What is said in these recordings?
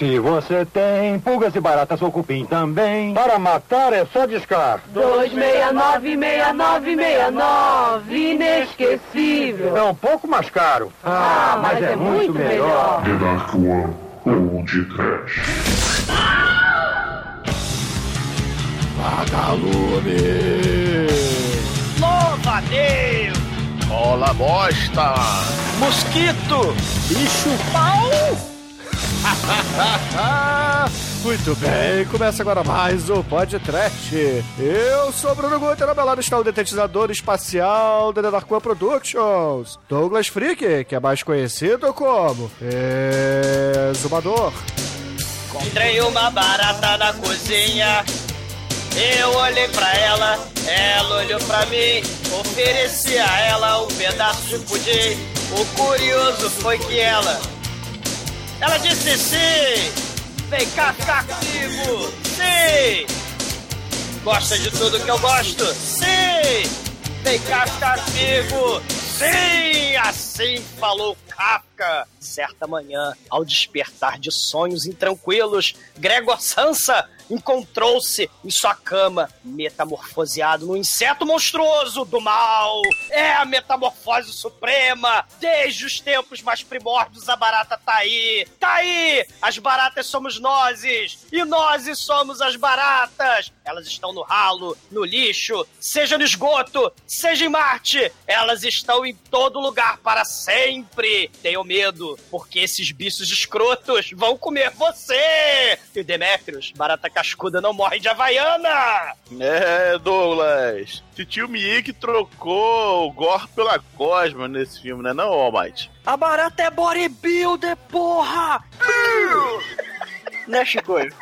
Se você tem pulgas e baratas ou cupim também. Para matar é só discar. 269-6969, inesquecível. É um pouco mais caro. Ah, mas, é, muito melhor. The Dark One ou de Trash. Vagalume! Louva Deus! Cola bosta! Mosquito! Bicho pau! Muito bem, começa agora mais o podcast. Eu sou Bruno Guter, meu lado está o detetizador espacial da Dark One Productions, Douglas Freak, que é mais conhecido como Exumador. Encontrei uma barata na cozinha. Eu olhei pra ela, ela olhou pra mim. Ofereci a ela um pedaço de pudim. O curioso foi que ela. Ela disse sim! Vem cá comigo! Sim! Gosta de tudo que eu gosto? Sim! Vem cá comigo! Sim! Assim falou Kafka. Certa manhã, ao despertar de sonhos intranquilos, Gregor Sansa encontrou-se em sua cama, metamorfoseado num inseto monstruoso do mal. É a metamorfose suprema. Desde os tempos mais primórdios, a barata tá aí. Tá aí! As baratas somos nozes. E nozes somos as baratas. Elas estão no ralo, no lixo, seja no esgoto, seja em Marte. Elas estão em todo lugar para sempre. Tenham medo, porque esses bichos escrotos vão comer você. E Demetrius, barata cascuda não morre de Havaiana! É, Douglas. Titio Miik trocou o Gore pela Cosma nesse filme, né? Não, Almighty? A barata é bodybuilder, porra! né, Chicoio?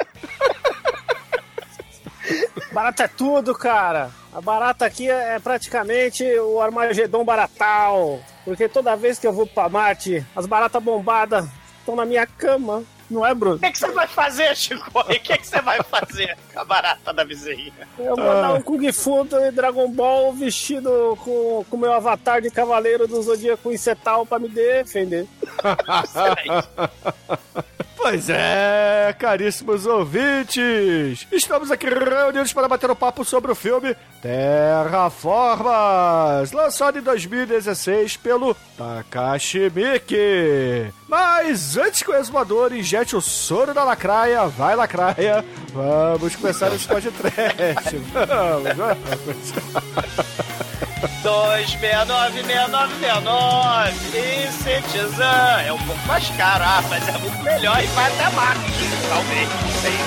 Barata é tudo, cara. A barata aqui é praticamente o Armagedon baratal. Porque toda vez que eu vou pra Marte, as baratas bombadas estão na minha cama. Não é, Bruno? O que, que você vai fazer, Chico? O que, que você vai fazer com a barata da vizinha? Eu vou dar um Kung Fu e Dragon Ball vestido com o meu avatar de cavaleiro do Zodíaco Insetal pra me defender. Pois é, caríssimos ouvintes! Estamos aqui reunidos para bater um papo sobre o filme Terraformas, lançado em 2016 pelo Takashi Miike. Mas antes que o exumador injete o soro da lacraia, vai lacraia, vamos começar esse podcast. Vamos, vamos. 269-6969 e Cetizan é um pouco mais caro, ah, mas é muito melhor e vai até marketing, talvez, não sei.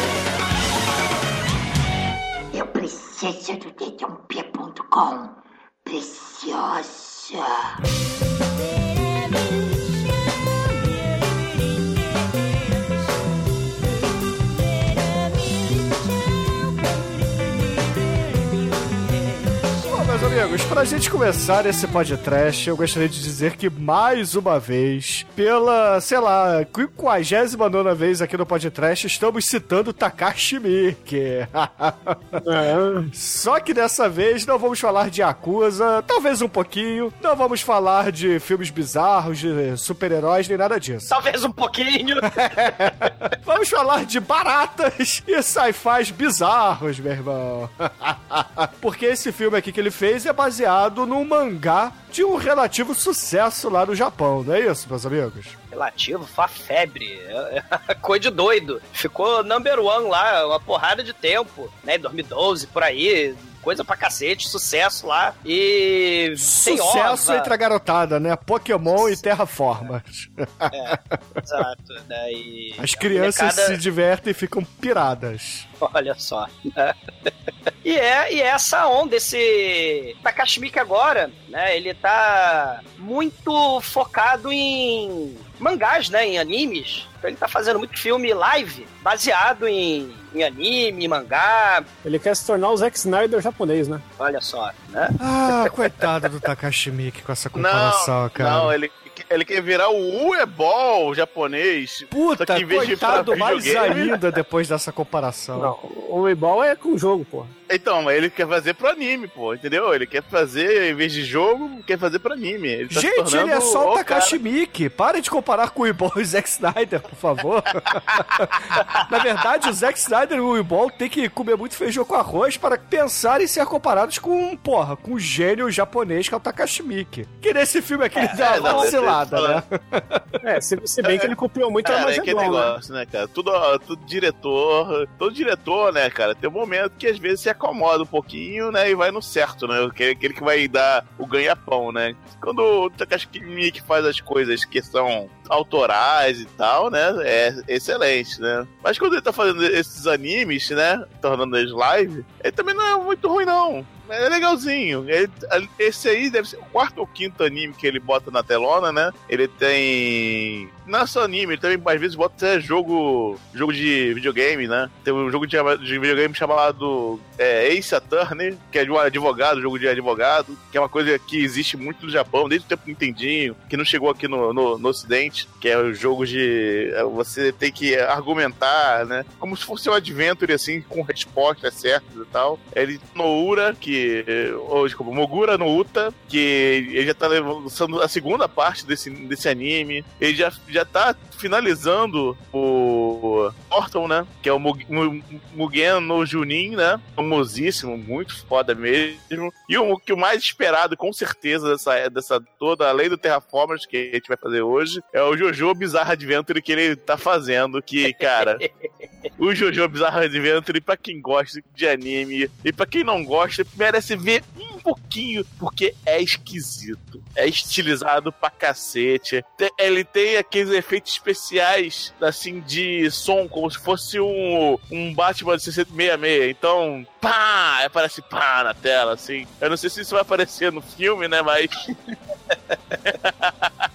Eu preciso do dedãopia.com. Preciosa. Amigos, pra gente começar esse podcast, eu gostaria de dizer que mais uma vez, pela, sei lá, 59 vez aqui no podcast, estamos citando Takashi Miike. Só que dessa vez não vamos falar de Yakuza, talvez um pouquinho, não vamos falar de filmes bizarros, de super-heróis, nem nada disso. Talvez um pouquinho. Vamos falar de baratas e sci-fis bizarros, meu irmão. Porque esse filme aqui que ele fez é baseado num mangá de um relativo sucesso lá no Japão, não é isso, meus amigos? Relativo, fa febre. Coisa de doido. Ficou number one lá, uma porrada de tempo, né? 2012, por aí. Coisa pra cacete, sucesso lá. E. Sucesso ova. entre a garotada, né? Pokémon e Terraformas. É, exato. Né? E As crianças molecada- se divertem e ficam piradas. Olha só. né? e é e é essa onda, esse Takashi Miike agora, né? Ele tá muito focado em mangás, né? Em animes. Então ele tá fazendo muito filme live baseado em, em anime, mangá. Ele quer se tornar o Zack Snyder japonês, né? Olha só, né? Ah, coitado do Takashi Miike com essa comparação, Não, cara. não, ele, ele quer virar o Uebol japonês. Puta, Só que em vez de coitado mais ainda depois dessa comparação. Não, o Weeball é com jogo, porra. Então, mas ele quer fazer pro anime, pô, entendeu? Ele quer fazer, em vez de jogo, quer fazer pro anime. Ele tá Gente, ele é só o Takashi. Miike. Para de comparar com o Weeball e o Zack Snyder, por favor. Na verdade, o Zack Snyder e o Weeball têm que comer muito feijão com arroz para pensar em ser comparados com, porra, com o gênio japonês que é o Takashi Miike. Que nesse filme aqui ele dá é, uma vacilada, né? É, se, se bem que ele copiou muito a Cara, é que Armagedon, né? negócio, né, cara? Tudo, tudo diretor, todo diretor, né, cara, tem um momento que às vezes se acomoda um pouquinho, né, e vai no certo, né? Aquele, aquele que vai dar o ganha-pão, né? Quando o Takashi Miike faz as coisas que são autorais e tal, né, é excelente, né? Mas quando ele tá fazendo esses animes, né, tornando eles live, ele também não é muito ruim, não. É legalzinho. Ele- esse aí deve ser o quarto ou quinto anime que ele bota na telona, né? Ele tem. Não é só anime, ele também às vezes bota até jogo, jogo de videogame, né? Tem um jogo de, de videogame chamado é, Ace Attorney, que é de um advogado, jogo de advogado, que é uma coisa que existe muito no Japão, desde o tempo do Nintendinho, que não chegou aqui no, no, no Ocidente, que é o jogo de. é, Você tem que argumentar, né? Como se fosse um adventure, assim, com respostas certas e tal. Ele Noura, que. Ou, desculpa, Mogura no Uta, que ele já tá lançando a segunda parte desse, desse anime. Ele já, já tá finalizando o Portal, né? Que é o Mug- Mu- Mugen no Junin, né? Famosíssimo, muito foda mesmo. E o que o mais esperado, com certeza, dessa, dessa toda, além do Terraformers que a gente vai fazer hoje, é o Jojo Bizarre Adventure que ele tá fazendo. Que, cara, o Jojo Bizarre Adventure, pra quem gosta de anime e pra quem não gosta, merece ver um pouquinho, porque é esquisito. É estilizado pra cacete. Te- Ele tem aqueles efeitos especiais, assim, de som, como se fosse um, um Batman de 66. Então, pá! Aparece pá na tela, assim. Eu não sei se isso vai aparecer no filme, né, mas...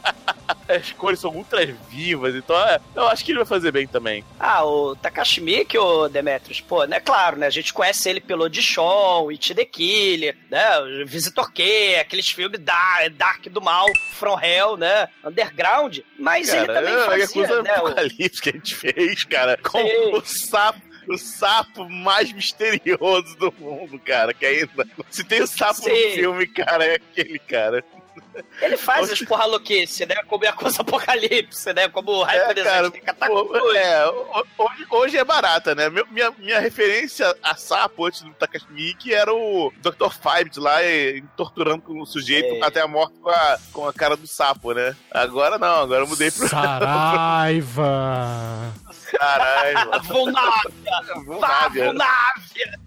As cores são ultra vivas, então é, eu acho que ele vai fazer bem também. Ah, o Takashi Miike, o Demetrius, pô, né, claro, né, a gente conhece ele pelo Dishon, It the Killer, né, Visitor Q, aqueles filmes da, Dark do Mal, From Hell, né, Underground, mas ele também é, fazia, Yakuza né, o- que a gente fez, cara, com Sim. o sapo. O sapo mais misterioso do mundo, cara. Que ainda. Se tem o sapo no Sim. filme, cara, é aquele cara. Ele faz as porra louquice, né, como é a coisa Apocalipse, né, como o Hyper É, cara, pô, é, ho- hoje, hoje é barata, né? Meu- Minha, minha referência a sapo antes do Takashi Miike era o Dr. Five lá eh, torturando com o sujeito É. até a morte com a, com a cara do sapo, né? Agora não, agora eu mudei pro Saraiva. caralho. Vulnávia! Vulnávia.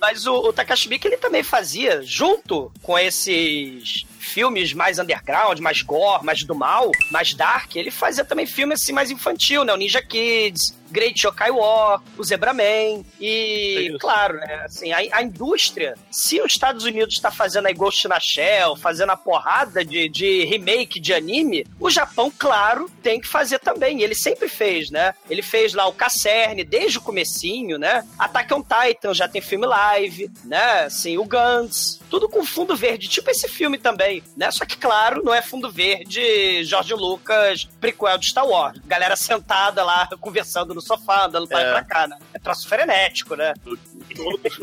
Mas o, o Takashi Miike, ele também fazia, junto com esses filmes mais underground, mais gore, mais do mal, mais dark, ele fazia também filme assim mais infantil, né? O Ninja Kids, Great Yokai War, o Zebra Man e, Isso. claro, né? Assim, a, a indústria, se os Estados Unidos está fazendo aí Ghost na Shell, fazendo a porrada de, de remake de anime, o Japão, claro, tem que fazer também. E ele sempre fez, né? Ele fez lá o Casserne desde o comecinho, né? Attack on Titan já tem filme live, né? Assim, o Guns, tudo com fundo verde, tipo esse filme também, né? Só que, claro, não é fundo verde George Lucas, prequel de Star Wars. Galera sentada lá, conversando no sofá, andando pra É. pra cá, né? É troço frenético, né?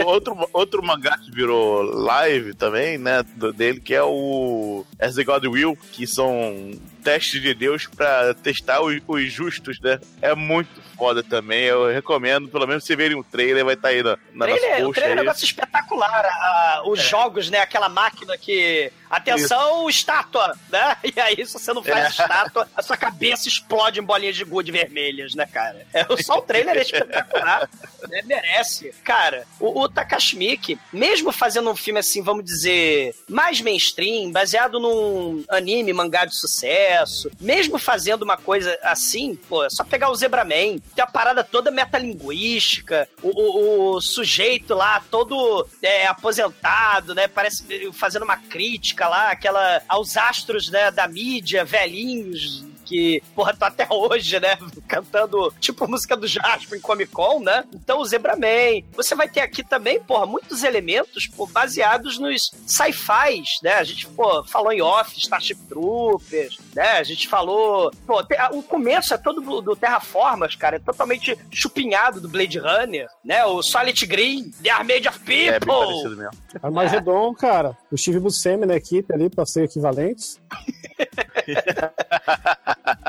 outro, outro mangá que virou live também, né, do- dele, que é o As the God Will, que são testes de Deus pra testar os, os justos, né? É muito foda também, eu recomendo, pelo menos se verem o trailer, vai estar aí na, na nossa trailer, o trailer é um aí. negócio espetacular. os jogos, né? Aquela máquina que. Atenção, estátua, né? E aí, se você não faz É. estátua, a sua cabeça explode em bolinhas de gude vermelhas, né, cara? É, só o trailer é espetacular. né? Merece. Cara, o, o Takashi Miike, mesmo fazendo um filme assim, vamos dizer, mais mainstream, baseado num anime, mangá de sucesso, mesmo fazendo uma coisa assim, pô, é só pegar o Zebraman, tem a parada toda metalinguística, o, o- o sujeito lá todo é, aposentado, né, parece fazendo uma crítica lá, aquela aos astros, né, da mídia, velhinhos, que, porra, tá até hoje, né? Cantando tipo música do Jasper em Comic Con, né? Então o Zebraman. Você vai ter aqui também, porra, muitos elementos pô, baseados nos sci-fis, né? A gente, pô, falou em off, Starship Troopers, né? A gente falou. Pô, te- o começo é todo do, do Terraformas, cara, é totalmente chupinhado do Blade Runner, né? O Solid Green, The Armade of People. É bem parecido mesmo. Armagedon, cara. O Steve Buscemi na equipe ali pra ser equivalentes.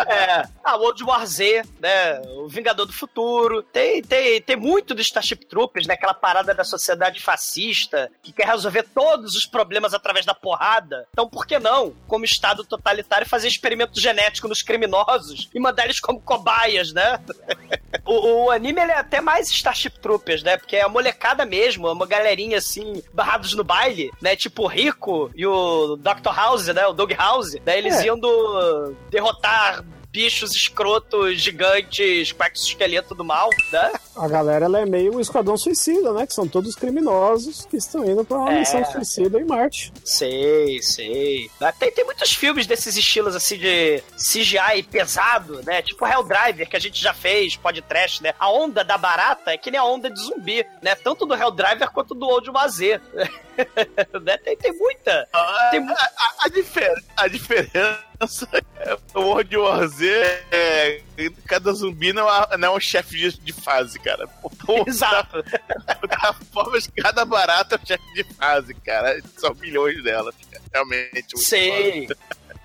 É, a World War Z, né? O Vingador do Futuro. Tem, tem, tem muito do Starship Troopers, né? Aquela parada da sociedade fascista que quer resolver todos os problemas através da porrada. Então, por que não, como Estado totalitário, fazer experimento genético nos criminosos e mandar eles como cobaias, né? o, o anime ele é até mais Starship Troopers, né? Porque é a molecada mesmo, é uma galerinha assim, barrados no baile, né? Tipo o Rico e o Dr. House, né? O Dog House. Daí eles É. indo derrotar bichos escrotos, gigantes, com exoesqueleto do mal, né? A galera ela é meio o esquadrão suicida, né? Que são todos criminosos que estão indo pra uma É. missão suicida em Marte. Sei, sei. Tem, tem muitos filmes desses estilos assim de CGI pesado, né? Tipo Helldriver, que a gente já fez, podcast, né? A onda da barata é que nem a onda de zumbi, né? Tanto do Helldriver quanto do Old Wazê. né? tem, tem muita. Tem A, a- a difer- a diferença é o World War Z é, cada zumbi não é, não é um chefe de, de fase, cara. Exato. Da forma que cada barata é um chefe de fase, cara. São milhões delas. cara. Realmente. Sei.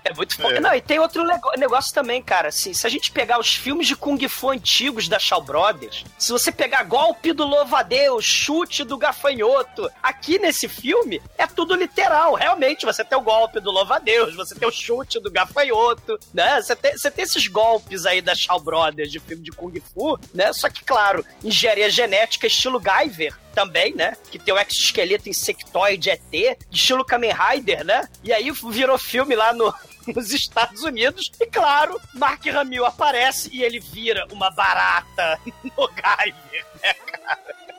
É muito foda. É. Não, e tem outro negócio também, cara. Assim, se a gente pegar os filmes de Kung Fu antigos da Shaw Brothers, se você pegar golpe do louva-a-Deus, chute do gafanhoto, aqui nesse filme é tudo literal. Realmente, você tem o golpe do louva-a-Deus, você tem o chute do gafanhoto, né? Você tem, você tem esses golpes aí da Shaw Brothers de filme de Kung Fu, né? Só que, claro, engenharia genética estilo Guyver também, né? Que tem o exoesqueleto insectoide ET, estilo Kamen Rider, né? E aí virou filme lá no, nos Estados Unidos. E claro, Mark Hamill aparece e ele vira uma barata no Guyver, né?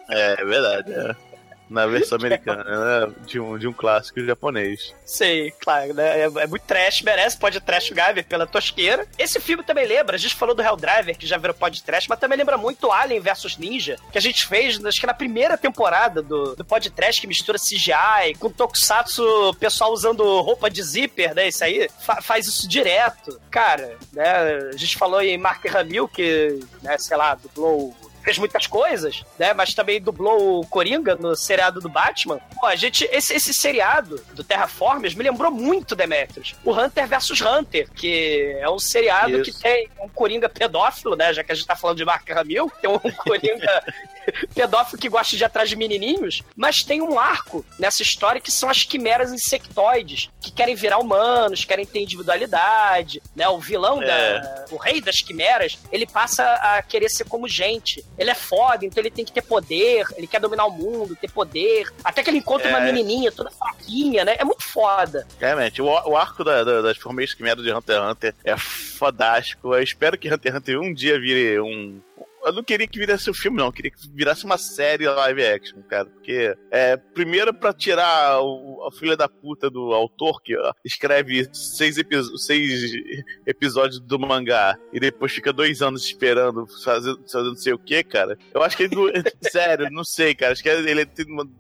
É, é verdade. é. Na versão americana, né? De um, de um clássico japonês. Sei, claro, né? É, é muito trash, merece pode trash o Guyver pela tosqueira. Esse filme também lembra, a gente falou do Helldriver, que já virou pod trash, mas também lembra muito Alien vs Ninja, que a gente fez, acho que na primeira temporada do, do pod trash, que mistura CGI com Tokusatsu, pessoal usando roupa de zíper, né? Isso aí fa- faz isso direto. Cara, né? A gente falou em Mark Hamill, que, né, sei lá, dublou fez muitas coisas, né? Mas também dublou o Coringa no seriado do Batman. Pô, a gente, esse, esse seriado do Terraformers me lembrou muito Demetrius. O Hunter vs Hunter, que é um seriado Isso. que tem um Coringa pedófilo, né? Já que a gente tá falando de Mark Hamill, tem um Coringa pedófilo que gosta de ir atrás de menininhos, mas tem um arco nessa história que são as quimeras insectoides, que querem virar humanos, querem ter individualidade, né? O vilão É. da, o rei das quimeras, ele passa a querer ser como gente. Ele é foda, então ele tem que ter poder, ele quer dominar o mundo, ter poder. Até que ele encontra É. uma menininha toda fraquinha, né? É muito foda. Realmente, o, o arco da- da- das formigas quimeras de Hunter x Hunter é fodástico. Eu espero que Hunter x Hunter um dia vire um. Eu não queria que virasse um filme, não. Eu queria que virasse uma série live action, cara. Porque, é, primeiro, pra tirar o, a filha da puta do autor, que ó, escreve seis, seis episódios do mangá e depois fica dois anos esperando, fazendo, fazendo não sei o que, cara. Eu acho que ele. sério, não sei, cara. Acho que ele é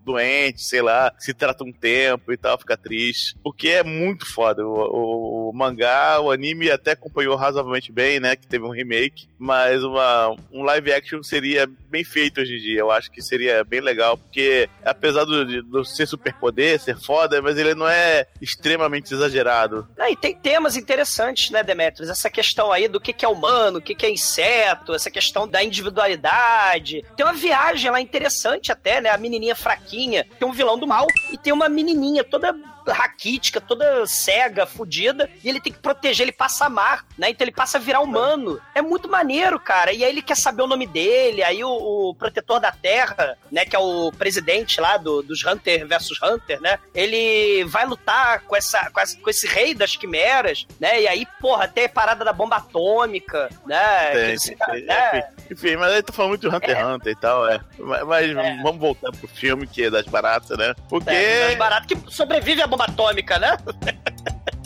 doente, sei lá, se trata um tempo e tal, fica triste. Porque é muito foda. O, o- o mangá, o anime até acompanhou razoavelmente bem, né? Que teve um remake, mas uma, um live action seria bem feito hoje em dia. Eu acho que seria bem legal, porque apesar do, de- do ser superpoder, ser foda, mas ele não é extremamente exagerado. Ah, e tem temas interessantes, né, Demetrius? Essa questão aí do que, que é humano, o que, que é inseto, essa questão da individualidade. Tem uma viagem lá interessante até, né? A menininha fraquinha, tem um vilão do mal e tem uma menininha toda raquítica, toda cega, fudida, e ele tem que proteger, ele passa a amar, né? Então ele passa a virar humano. É muito maneiro, cara. E aí ele quer saber o nome dele, aí o, o protetor da Terra, né, que é o presidente lá do, dos Hunter versus Hunter, né? Ele vai lutar com essa, com essa- com esse rei das quimeras, né? E aí, porra, tem a parada da bomba atômica, né? Tem, tem, tem, né? enfim, mas aí tô falando muito de Hunter x Hunter e tal, é. Mas, mas vamos voltar pro filme que é das baratas, né? Porque. É, das baratas que sobrevive à bomba atômica, né?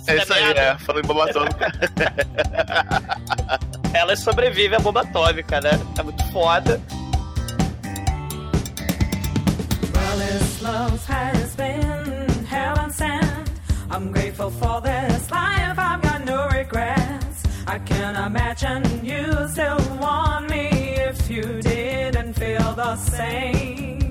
É isso aí, é. Falando em bomba atômica. Ela sobrevive à bomba atômica, né? É muito foda. Well, this love has been hell and sand. I'm grateful for this life. I've got no regrets. I can imagine you still want me if you didn't feel the same.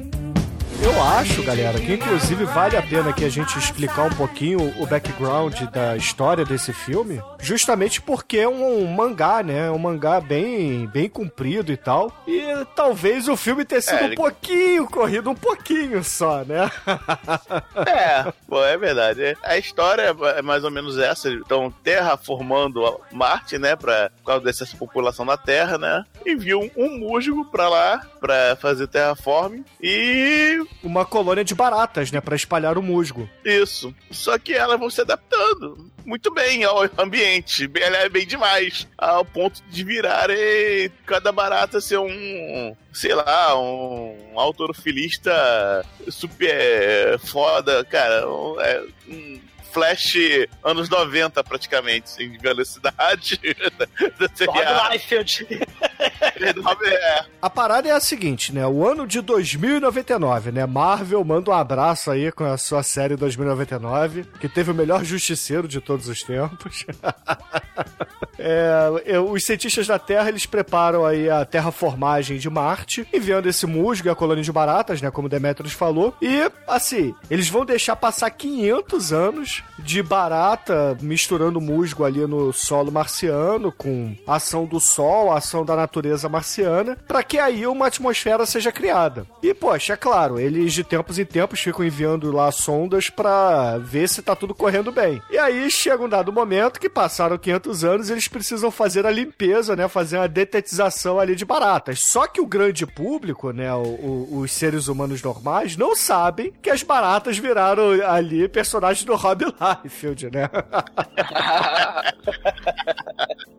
Eu acho, galera, que inclusive vale a pena que a gente explicar um pouquinho o background da história desse filme, justamente porque é um, mangá, né? É um mangá bem, bem comprido e tal. E talvez o filme tenha sido É, um ele- pouquinho corrido, um pouquinho só, né? É, pô, é verdade. A história é mais ou menos essa. Eles estão terraformando Marte, né? Pra, por causa dessa população da Terra, né? Enviam um musgo pra lá pra fazer terraforming. E Uma colônia de baratas, né? Pra espalhar o musgo. isso. Só que elas vão se adaptando muito bem ao ambiente. Bem, aliás, bem demais. Ao ponto de virarem cada barata ser um. Sei lá, um autorofilista super foda, cara. É, um Flash anos 90, praticamente, assim, de velocidade. da serial. Rob Liefeld. É, A parada é a seguinte, né? O ano de 2099, né? Marvel manda um abraço aí com a sua série 2099, que teve o melhor justiceiro de todos os tempos. É, os cientistas da Terra, eles preparam aí a terraformagem de Marte, enviando esse musgo e a colônia de baratas, né, como Demetrius falou. E, assim, eles vão deixar passar 500 anos de barata misturando musgo ali no solo marciano, com a ação do Sol, a ação da natureza marciana, para que aí uma atmosfera seja criada. E, poxa, é claro, eles de tempos em tempos ficam enviando lá sondas para ver se tá tudo correndo bem. E aí chega um dado momento que passaram 500 anos, eles precisam fazer a limpeza, né, fazer a detetização ali de baratas. Só que o grande público, né, o- o- os seres humanos normais, não sabem que as baratas viraram ali personagens do Rob Liefeld, né?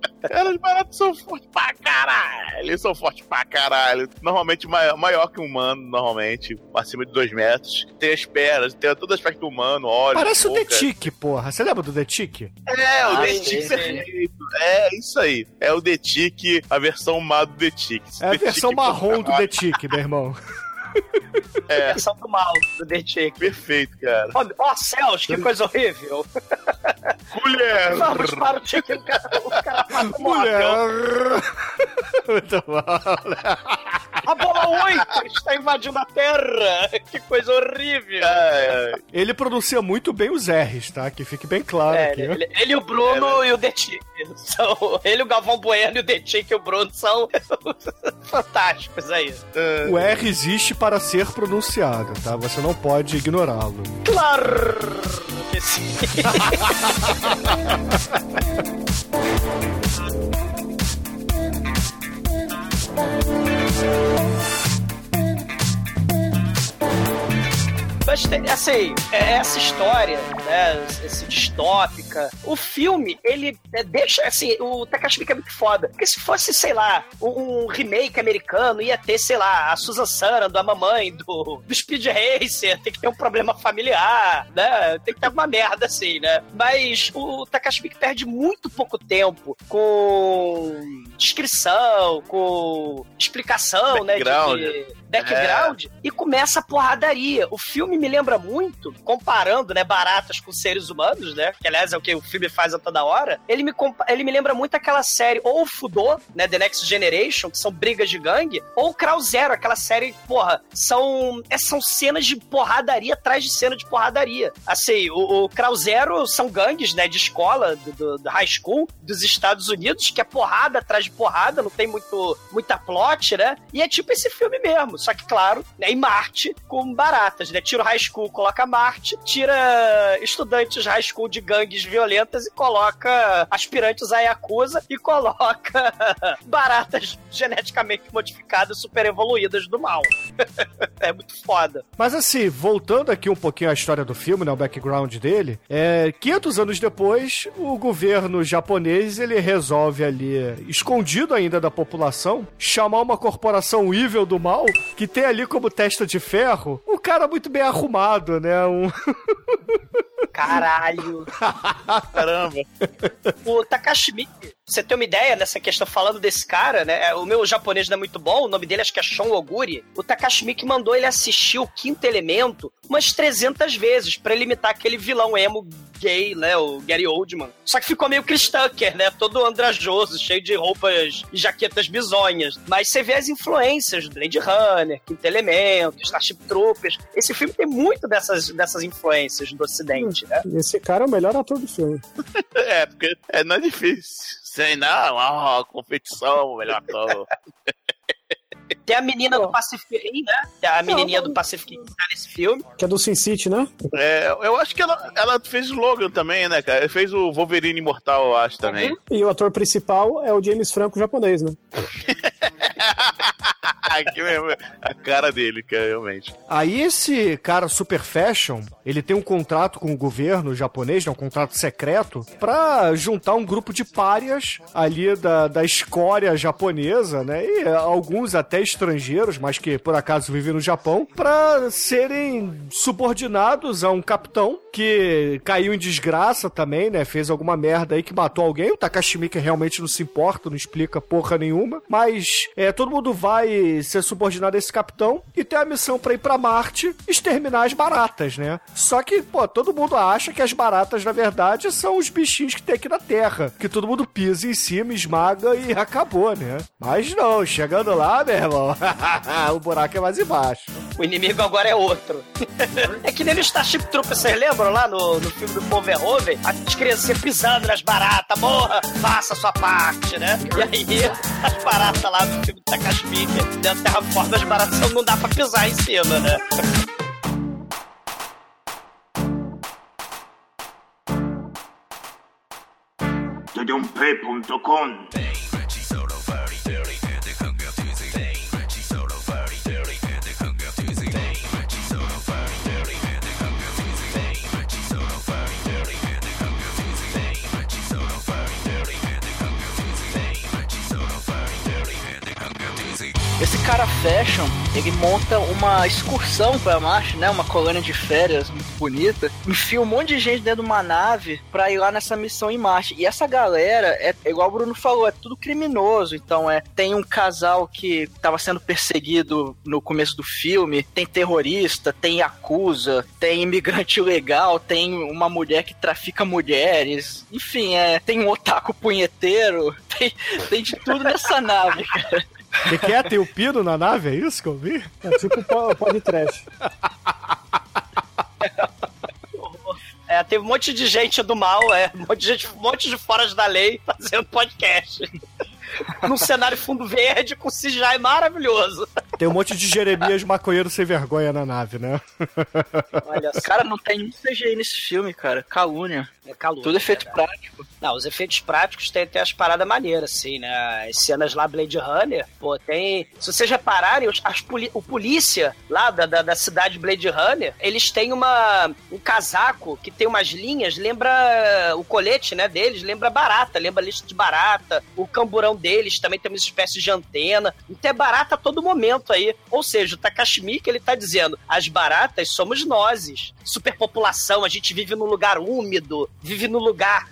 Cara, os baratos são fortes pra caralho. Eles são fortes pra caralho. Normalmente maior, maior que um humano, normalmente. Acima de dois metros. Tem as pernas, tem todo aspecto humano, olhos. Parece o boca. The Tick, porra. Você lembra do The Tick? É, o Ah, The Tick perfeito. É isso aí. É o The Tick, a versão má do The Tick. É a versão marrom do The Tick, meu irmão. É, Versão do mal do The Chick. perfeito, cara. Ó, ó céus, que coisa horrível. Mulher! Vamos para o Chicken, o cara, o cara mata o Mulher! Muito bom. A bola 8 está invadindo a Terra. Que coisa horrível. É, é. Ele pronuncia muito bem os R's, tá? Que fique bem claro É, aqui. ele, ele e o Bruno e o The Chick. São, ele, o Galvão Bueno e o The Chick e o Bruno são fantásticos aí. O R existe para ser pronunciado, tá? Você não pode ignorá-lo. Claro que sim. Mas assim, é essa história, né, esse distópica, o filme, ele é, deixa, assim, o Takashi é muito foda. Porque se fosse, sei lá, um, remake americano, ia ter, sei lá, a Susan Sarandon, a mamãe do, do Speed Racer, tem que ter um problema familiar, né, tem que ter alguma merda assim, né. Mas o Takashi perde muito pouco tempo com descrição, com explicação, né, Background. de, background e começa a porradaria. O filme me lembra muito, comparando, né, baratas com seres humanos, né? Que aliás é o que o filme faz a toda hora. Ele me, ele me lembra muito aquela série, ou o Fudô, né, The Next Generation, que são brigas de gangue, ou o Crow Zero, aquela série, porra, são, é, são cenas de porradaria atrás de cena de porradaria. Assim, o, o Crow Zero são gangues, né, de escola, do, do- do high school dos Estados Unidos, que é porrada atrás de porrada, não tem muito, muita plot, né? E é tipo esse filme mesmo, só que, claro, né, em Marte, com baratas, né? Tira o high school, coloca Marte, tira estudantes high school de gangues violentas e coloca aspirantes a Yakuza e coloca baratas geneticamente modificadas, super evoluídas do mal. é muito foda. Mas assim, voltando aqui um pouquinho à história do filme, né, o background dele, é, 500 anos depois, o governo japonês, ele resolve ali, escondido ainda da população, chamar uma corporação evil do mal, que tem ali como testa de ferro, um cara muito bem arrumado, né, um... Caralho. Caramba. O Takashi Miike, pra você ter uma ideia nessa questão, falando desse cara, né? O meu japonês não é muito bom, o nome dele acho que é Shon Oguri. O Takashi Miike mandou ele assistir o Quinto Elemento umas 300 vezes pra ele imitar aquele vilão emo gay, né? O Gary Oldman. Só que ficou meio Chris Tucker, né? Todo andrajoso, cheio de roupas e jaquetas bizonhas. Mas você vê as influências do Blade Runner, Quinto Elemento, Starship Troopers. Esse filme tem muito dessas, dessas influências do ocidente, né? Esse cara é o melhor ator do filme. É, porque é, não é difícil. Sei não, ó, competição, melhor ator. Tem a menina do Pacific Rim, né? Tem a menininha do Pacific Rim que tá nesse filme. Que é do Sin City, né? É, eu acho que ela, ela fez o Logan também, né, cara? Ela fez o Wolverine Imortal, eu acho, também. E o ator principal é o James Franco japonês, né? Aqui mesmo, a cara dele, que é realmente. Aí esse cara super fashion, ele tem um contrato com o governo japonês, né, um contrato secreto, pra juntar um grupo de párias ali da, da escória japonesa, né, e alguns até estrangeiros, mas que por acaso vivem no Japão, pra serem subordinados a um capitão que caiu em desgraça também, né, fez alguma merda aí que matou alguém. O Takashi Miike realmente não se importa, não explica porra nenhuma, mas é, todo mundo vai ser subordinado a esse capitão e tem a missão pra ir pra Marte exterminar as baratas, né? Só que, pô, todo mundo acha que as baratas, na verdade, são os bichinhos que tem aqui na Terra, que todo mundo pisa em cima, esmaga e acabou, né? Mas não, chegando lá, meu irmão, o buraco é mais embaixo. O inimigo agora é outro. é que nem no Starship Troopers, vocês lembram lá no, no filme do Paul Verhoeven? As crianças pisando nas baratas, morra, faça a sua parte, né? E aí, as baratas lá do filme do Takashi dentro da terraforma, as baratas não dá pra pisar em cima, né? Tudumpe.com cara fashion, ele monta uma excursão pra Marte, né? Uma colônia de férias muito bonita. Enfia um monte de gente dentro de uma nave pra ir lá nessa missão em Marte. E essa galera, é, é igual o Bruno falou, é tudo criminoso. Então, é tem um casal que tava sendo perseguido no começo do filme, tem terrorista, tem acusa, tem imigrante ilegal, tem uma mulher que trafica mulheres. Enfim, é, tem um otaku punheteiro, tem, tem de tudo nessa nave, cara. O que, que é? Tem o pino na nave? É isso que eu vi? É tipo po- podcast. É, teve um monte de gente do mal, é, um monte de gente, um monte de fora da lei fazendo podcast. Num cenário fundo verde com CGI maravilhoso. Tem um monte de Jeremias maconheiro sem vergonha na nave, né? Olha. Cara, não tem nenhum CGI nesse filme, cara. Calúnia. É calor. Tudo efeito prático. Não, os efeitos práticos tem até as paradas maneiras, assim, né? As cenas lá Blade Runner, pô, tem. Se vocês repararem, os, as poli- o polícia lá da, da, da cidade Blade Runner, eles têm uma, um casaco que tem umas linhas, lembra o colete, né, deles, lembra barata, lembra lista de barata. O camburão deles também tem uma espécie de antena. Então é barata a todo momento aí. Ou seja, o Takashi Miike, ele tá dizendo, as baratas somos nós. Superpopulação, a gente vive num lugar úmido, vive num lugar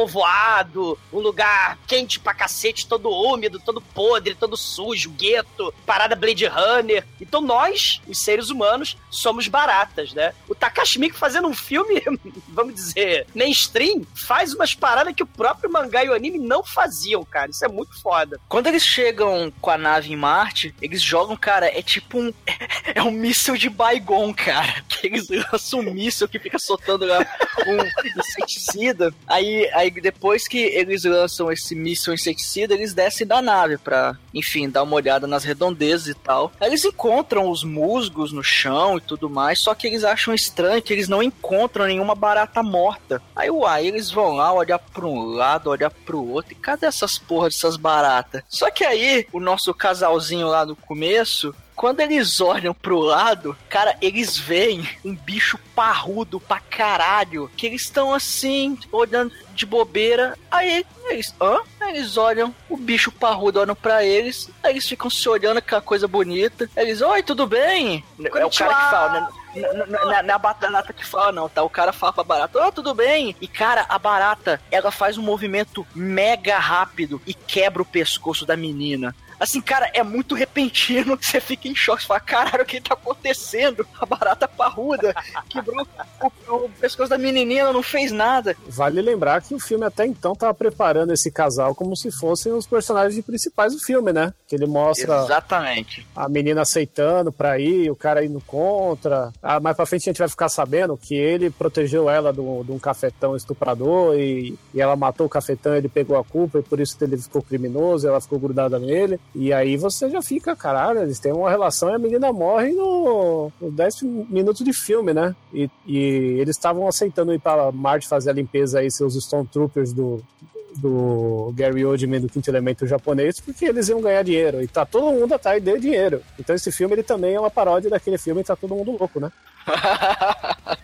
superpovoado, um lugar quente pra cacete, todo úmido, todo podre, todo sujo, gueto, parada Blade Runner. Então nós, os seres humanos, somos baratas, né? O Takashi fazendo um filme, vamos dizer, mainstream, faz umas paradas que o próprio mangá e o anime não faziam, cara. Isso é muito foda. Quando eles chegam com a nave em Marte, eles jogam, cara, é tipo um. É um míssil de Baigon, cara. Que eles lançam um míssil que fica soltando um inseticida. Aí, aí depois que eles lançam esse míssil inseticida, eles descem da nave pra, enfim, dar uma olhada nas redondezas e tal. Eles encontram os musgos no chão e tudo mais, só que eles acham estranho que eles não encontram nenhuma barata morta. Aí, uai, eles vão lá olhar pra um lado, olhar pro outro, e cadê essas porras dessas baratas? Só que aí, o nosso casalzinho lá no começo, quando eles olham pro lado, cara, eles veem um bicho parrudo pra caralho. Que eles estão assim, olhando de bobeira. Aí eles, hã? Aí eles olham, o bicho parrudo olham pra eles. Aí eles ficam se olhando, aquela coisa bonita. Aí Eles, oi, tudo bem? É o cara que fala, né? N- n- Não é a barata que fala, não, tá? O cara fala pra barata, ó, tudo bem. E, cara, a barata, ela faz um movimento mega rápido e quebra o pescoço da menina. Assim, cara, é muito repentino que você fica em choque. Você fala, caralho, o que tá acontecendo? A barata parruda quebrou o, o pescoço da menininha, não fez nada. Vale lembrar que o filme até então tava preparando esse casal como se fossem os personagens principais do filme, né? Que ele mostra Exatamente. a menina aceitando pra ir, o cara indo contra. Ah, mais pra frente a gente vai ficar sabendo que ele protegeu ela de um cafetão estuprador e, e ela matou o cafetão, ele pegou a culpa e por isso ele ficou criminoso, ela ficou grudada nele. E aí você já fica, caralho, eles têm uma relação e a menina morre no, no 10 minutos de filme, né? E, e eles estavam aceitando ir pra Marte fazer a limpeza aí, seus Stormtroopers do, do Gary Oldman do Quinto Elemento japonês, porque eles iam ganhar dinheiro. E tá todo mundo atrás de dinheiro. Então esse filme ele também é uma paródia daquele filme Tá Todo Mundo Louco, né?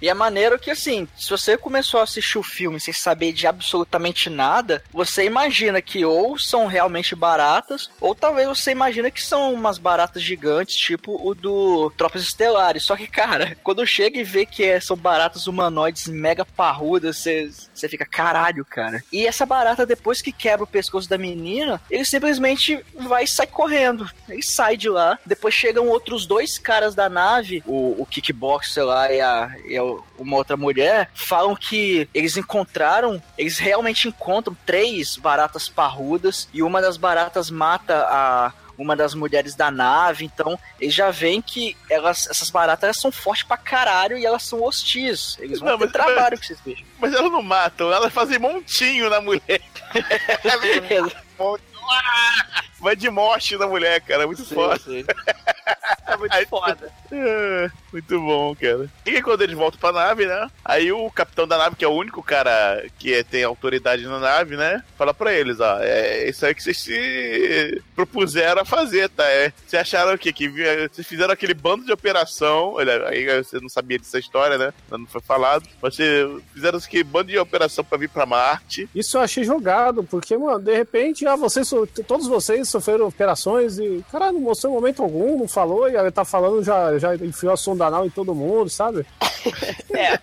E é maneiro que, assim, se você começou a assistir o filme sem saber de absolutamente nada, você imagina que ou são realmente baratas, ou talvez você imagina que são umas baratas gigantes, tipo o do Tropas Estelares. Só que, cara, quando chega e vê que é- são baratas humanoides mega parrudas, você, fica, caralho, cara. E essa barata, depois que quebra o pescoço da menina, ele simplesmente vai e sai correndo. Ele sai de lá. Depois chegam outros dois caras da nave, o, o kickboxer lá e, a, e uma outra mulher, falam que eles encontraram, eles realmente encontram três baratas parrudas e uma das baratas mata a uma das mulheres da nave, então eles já veem que elas, essas baratas elas são fortes pra caralho e elas são hostis. Eles vão Não, ter mas- trabalho com esses bichos. Mas elas não matam, elas fazem montinho na mulher. Vai de morte na mulher, cara. Muito foda. É muito foda. É, muito bom, cara. E aí, quando eles voltam pra nave, né? Aí o capitão da nave, que é o único cara que é- tem autoridade na nave, né? Fala pra eles, ó, é isso aí que vocês se propuseram a fazer, tá? É, vocês acharam o quê? Que vocês fizeram aquele bando de operação, olha, aí você não sabia dessa história, né? Não foi falado. Mas vocês fizeram aquele bando de operação pra vir pra Marte. Isso eu achei jogado, porque, mano, de repente, ah, vocês, todos vocês sofreram operações e, cara, não mostrou em momento algum, não falou, e aí tá falando, já, já enfiou a sonda anal em todo mundo, sabe? É,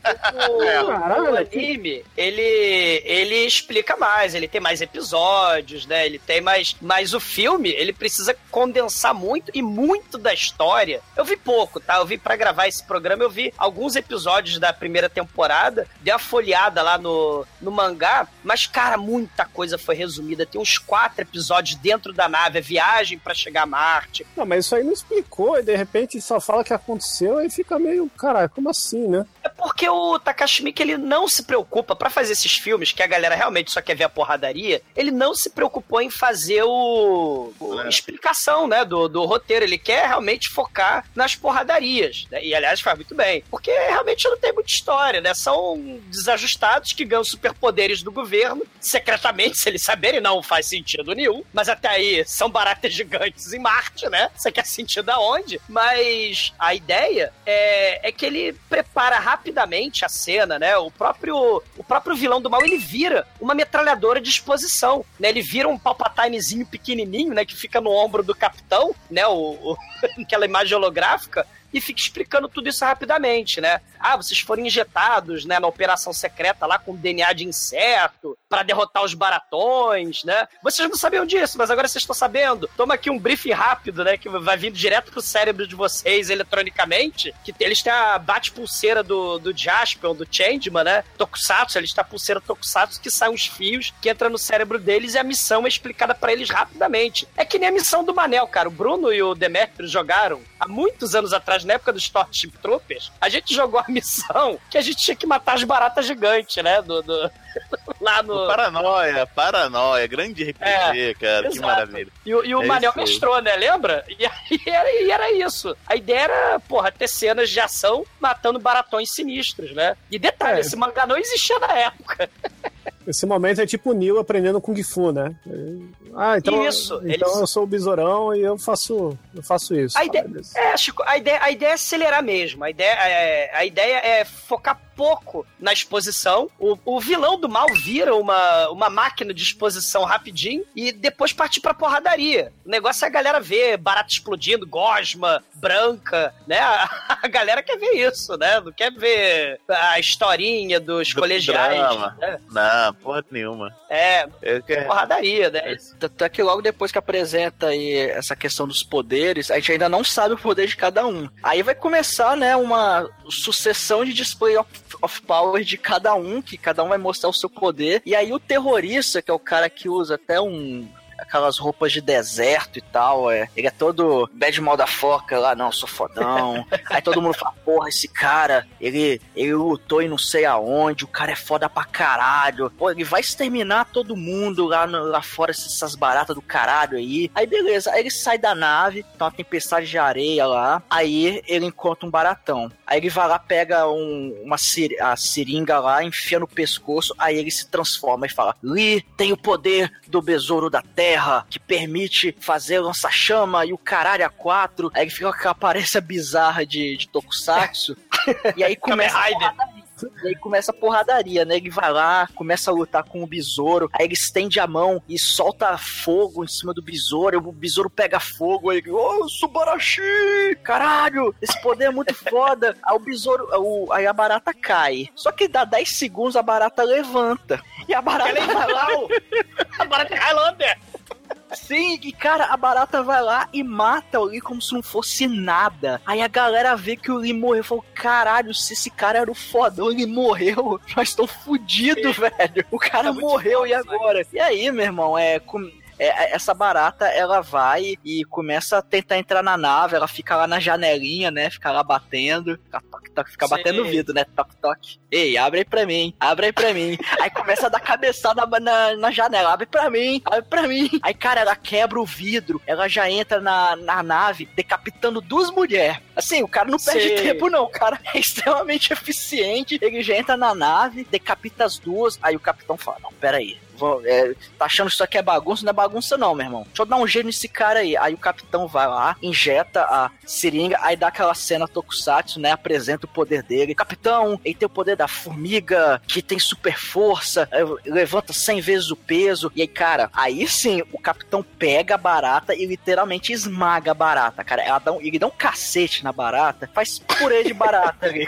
o, Caralho, o anime, ele, ele explica mais, ele tem mais episódios, né? Ele tem mais. Mas o filme, ele precisa condensar muito e muito da história. Eu vi pouco, tá? Eu vi pra gravar esse programa, eu vi alguns episódios da primeira temporada, dei uma folheada lá no, no mangá, mas, cara, muita coisa foi resumida. Tem uns quatro episódios dentro da nave, a viagem pra chegar a Marte. Não, mas isso aí não explicou, e de repente só fala que aconteceu e fica meio, caralho, como assim, né? É porque o Takashi Miike, ele não se preocupa pra fazer esses filmes que a galera realmente só quer ver a porradaria. Ele não se preocupou em fazer o, o- É. explicação, né, do, do roteiro. Ele quer realmente focar nas porradarias. né? E aliás faz muito bem, porque realmente não tem muita história, né? São desajustados que ganham superpoderes do governo secretamente, se eles saberem, não faz sentido nenhum. Mas até aí são baratas gigantes em Marte, né? Você quer sentido aonde? Mas a ideia é, é que ele prepara rapidamente a cena, né? O próprio, o próprio vilão do mal, ele vira uma metralhadora de exposição, né? Ele vira um Palpatinezinho pequenininho, né? Que fica no ombro do capitão, né? O, o- aquela imagem holográfica e fica explicando tudo isso rapidamente, né? Ah, vocês foram injetados, né, na operação secreta lá com DNA de inseto para derrotar os baratões, né? Vocês não sabiam disso, mas agora vocês estão sabendo. Toma aqui um briefing rápido, né, que vai vindo direto pro cérebro de vocês eletronicamente, que eles têm a bate-pulseira do, do Jasper, do Changeman, né? Tokusatsu, eles têm a pulseira Tokusatsu que sai uns fios que entra no cérebro deles e a missão é explicada para eles rapidamente. É que nem a missão do Manel, cara. O Bruno e o Demetrius jogaram há muitos anos atrás, na época dos Starship Troopers. A gente jogou a missão que a gente tinha que matar as baratas gigantes, né? Do, do- lá no. Paranoia, paranoia, grande RPG, É, cara, que exato. maravilha. E, o- e o É Manel mestrou, né? Lembra? E, aí era, e era isso. A ideia era, porra, ter cenas de ação matando baratões sinistros, né? E detalhe, É. esse mangá não existia na época. Esse momento é tipo o Neo aprendendo Kung Fu, né? Ah, então, Isso, então eles- eu sou o besourão e eu faço, eu faço isso. A ideia, é, Chico, a ideia, a ideia é acelerar mesmo. A ideia é, a ideia é focar pouco na exposição. O, o vilão do mal vira uma, uma máquina de exposição rapidinho e depois partir pra porradaria. O negócio é a galera ver barata explodindo, gosma, branca, né? A, a galera quer ver isso, né? Não quer ver a historinha dos colegiais. Drama. né? Não, porra nenhuma. É, Eu quero- porradaria, né? Tanto é que logo depois que apresenta aí essa questão dos poderes, a gente ainda não sabe o poder de cada um. Aí vai começar, né, uma sucessão de display of, of power de cada um, que cada um vai mostrar o seu poder. E aí o terrorista, que é o cara que usa até um aquelas roupas de deserto e tal, é. Ele é todo bad mal da foca lá, não, sou fodão. Aí todo mundo fala, porra, esse cara, ele, ele lutou e não sei aonde, o cara é foda pra caralho. Pô, ele vai exterminar todo mundo lá, no- lá fora, essas baratas do caralho aí. Aí beleza, aí ele sai da nave, tá uma tempestade de areia lá, aí ele encontra um baratão. Aí ele vai lá, pega um- uma ser- a seringa lá, enfia no pescoço, aí ele se transforma e fala: Lee tem o poder do besouro da terra, que permite fazer lança-chama e o caralho a quatro. Aí fica com aquela aparência bizarra de, de Tokusatsu. e aí começa. a porradaria. E aí começa a porradaria, né? Ele vai lá, começa a lutar com o besouro, aí ele estende a mão e solta fogo em cima do besouro, o besouro pega fogo, aí ele, ô, Subarashi! Caralho, esse poder é muito foda. Aí o besouro, o- aí a barata cai. Só que dá 10 segundos a barata levanta. E a barata vai lá, igual. A barata é Highlander. Sim, e cara, a barata vai lá e mata o Lee como se não fosse nada. Aí a galera vê que o Lee morreu. Falou, caralho, se esse cara era o fodão, ele morreu. Nós estamos fudidos, velho. O cara morreu, e agora? E aí, meu irmão, é... com- é, essa barata, ela vai e começa a tentar entrar na nave, ela fica lá na janelinha, né? Fica lá batendo, fica, toque, toque, fica Sim. batendo o vidro, né? Toque, toque. Ei, abre aí pra mim, abre aí pra mim. Aí começa a dar cabeçada na, na janela, abre pra mim, abre pra mim. Aí, cara, ela quebra o vidro, ela já entra na, na nave, decapitando duas mulheres. Assim, o cara não perde Sim. tempo, não. O cara é extremamente eficiente. Ele já entra na nave, decapita as duas. Aí o capitão fala: Não, peraí. Vou- é, tá achando que isso aqui é bagunça? Não é bagunça, não, meu irmão. Deixa eu dar um jeito nesse cara aí. Aí o capitão vai lá, injeta a seringa, aí dá aquela cena Tokusatsu, né? Apresenta o poder dele. Capitão, ele tem o poder da formiga, que tem super força, levanta 100 vezes o peso. E aí, cara, aí sim, o capitão pega a barata e literalmente esmaga a barata, cara. Ela dá um- ele dá um cacete na barata, faz purê de barata ali.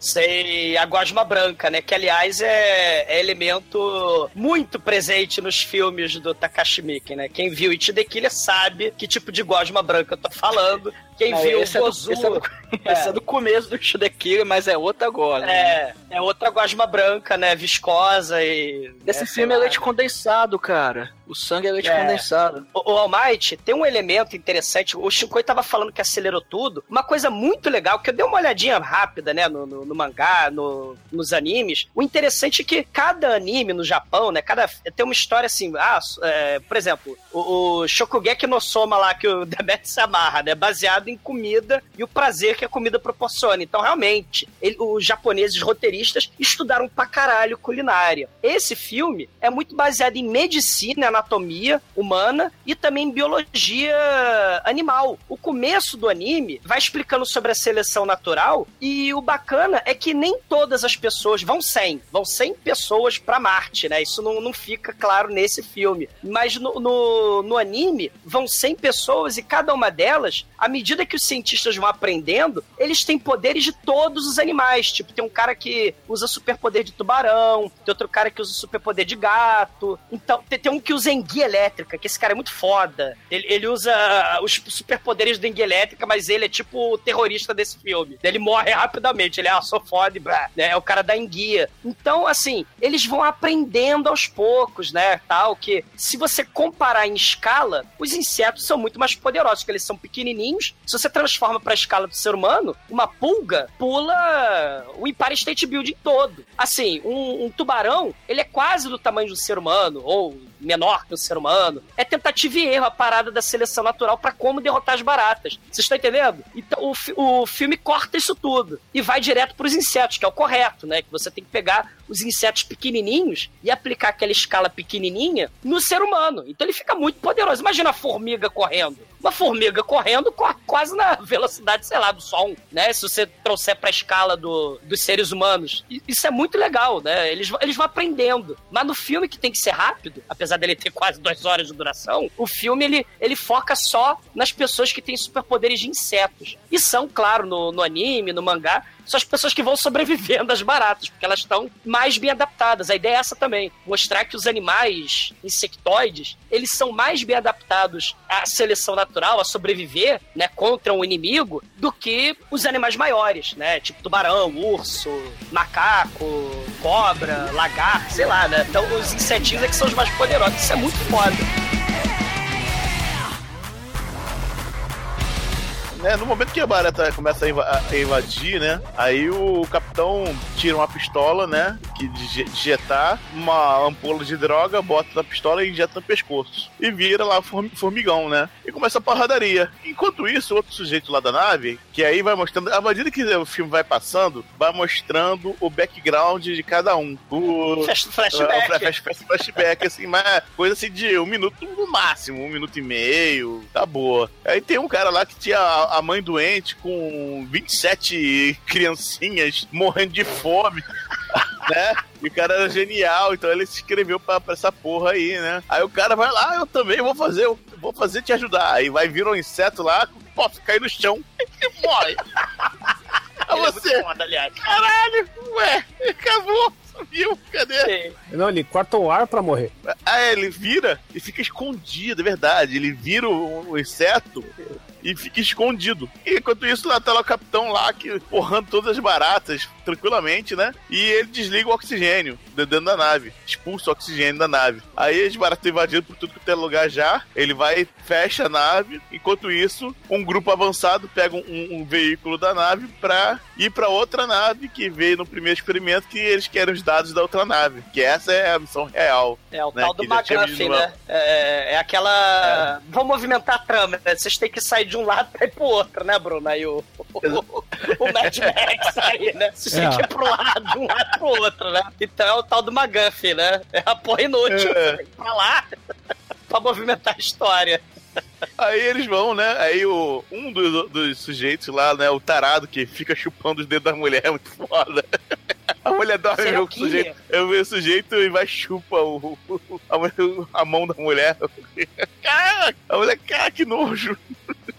Sei, a gosma branca, né? Que, aliás, é, é elemento muito presente nos filmes do Takashi Miike, né? Quem viu It the Killer sabe que tipo de gosma branca eu tô falando. Quem Não, viu esse é do- Gozu... esse é do- Esse é do começo do Shudekira, mas é outra agora. né? É, é outra gosma branca, né? Viscosa e... Esse é, filme é leite condensado, cara. O sangue é leite É. condensado. O, o All Might tem um elemento interessante. O Shinkoi tava falando que acelerou tudo. Uma coisa muito legal, que eu dei uma olhadinha rápida, né, no, no- no mangá, no- nos animes. O interessante é que cada anime no Japão, né, cada tem uma história assim. Ah, é, por exemplo, o, o Shokugeki no Soma lá, que o Demet se amarra, né, baseado em comida e o prazer que a comida proporciona. Então, realmente, ele- os japoneses roteiristas estudaram pra caralho culinária. Esse filme é muito baseado em medicina, anatomia humana e também em biologia animal. O começo do anime vai explicando sobre a seleção natural e o é que nem todas as pessoas vão 100, vão 100 pessoas pra Marte, né? Isso não, não fica claro nesse filme. Mas no, no, no anime vão 100 pessoas e cada uma delas, à medida que os cientistas vão aprendendo, eles têm poderes de todos os animais. Tipo, tem um cara que usa superpoder de tubarão, tem outro cara que usa superpoder de gato. Então, tem, tem um que usa enguia elétrica, que esse cara é muito foda. Ele, ele usa os superpoderes da enguia elétrica, mas ele é tipo o terrorista desse filme. Ele morre rapidamente, ele é, sou foda blá, né? É o cara da enguia. Então, assim, eles vão aprendendo aos poucos, né? Tal, que se você comparar em escala, os insetos são muito mais poderosos, porque eles são pequenininhos. Se você transforma pra escala do ser humano, uma pulga pula o Empire State Building todo. Assim, um, um tubarão, ele é quase do tamanho de um ser humano, ou menor que um ser humano. É tentativa e erro a parada da seleção natural pra como derrotar as baratas. Vocês estão entendendo? Então o, o filme corta isso tudo e vai direto pros insetos, que é o correto, né? Que você tem que pegar os insetos pequenininhos e aplicar aquela escala pequenininha no ser humano. Então ele fica muito poderoso. Imagina a formiga correndo. Uma formiga correndo corre quase na velocidade, sei lá, do som, né? Se você trouxer pra escala do, dos seres humanos. Isso é muito legal, né? Eles, eles vão aprendendo. Mas no filme que tem que ser rápido, apesar dele ter quase duas horas de duração, o filme ele, ele foca só nas pessoas que têm superpoderes de insetos. E são, claro, no, no anime, no mangá, são as pessoas que vão sobrevivendo às baratas, porque elas estão mais bem adaptadas. A ideia é essa também, mostrar que os animais insectoides, eles são mais bem adaptados à seleção natural, a sobreviver, né, contra um inimigo, do que os animais maiores, né, tipo tubarão, urso, macaco, cobra, lagarto, sei lá, né. Então os insetinhos é que são os mais poderosos. Isso é muito foda. Né, no momento que a barata começa a, inva- a invadir, né? Aí o capitão tira uma pistola, né? Que de injetar uma ampola de droga, bota na pistola e injeta no pescoço. E vira lá form- formigão, né? E começa a porradaria. Enquanto isso, outro sujeito lá da nave, que aí vai mostrando. À medida que o filme vai passando, vai mostrando o background de cada um. O Flash- flashback. é, flash- flashback, assim, mas coisa assim de um minuto no máximo, um minuto e meio, tá boa. Aí tem um cara lá que tinha a, mãe doente com 27 criancinhas morrendo de fome. Né? E o cara era genial, então ele se inscreveu pra, pra essa porra aí, né? Aí o cara vai lá, eu também vou fazer, eu vou fazer te ajudar. Aí vai vir um inseto lá, posso cair no chão e morre. Aí é você, foda, aliás. caralho, ué, acabou, sumiu, cadê? Não, ele corta o ar pra morrer. Ah, é, ele vira e fica escondido, é verdade. Ele vira o, o inseto e fica escondido. E enquanto isso, lá tá lá o capitão lá, que porrando todas as baratas tranquilamente, né? E ele desliga o oxigênio de dentro da nave, expulsa o oxigênio da nave. Aí as baratas estão invadindo por tudo que tem lugar já. Ele vai, fecha a nave. Enquanto isso, um grupo avançado pega um, um veículo da nave pra ir pra outra nave que veio no primeiro experimento que eles querem os dados da outra nave. Que essa é a missão real. É o né, tal do McGuffin, lá. né? É, é aquela. Vamos movimentar a trama, né? Vocês têm que sair de um lado ir pro outro, né, Bruno? Aí o, o, o Mad Max aí, né? É. que ir pro lado, de um lado pro outro, né? Então é o tal do McGuffin, né? É a porra inútil. É. Tem que ir pra lá pra movimentar a história. Aí eles vão, né? Aí o, um dos, dos sujeitos lá, né? O tarado que fica chupando os dedos da mulher, é muito foda. A mulher dorme vê o sujeito. Eu vejo o sujeito e vai chupa o, o- a, a mão da mulher. Cara, a mulher, cara, que nojo.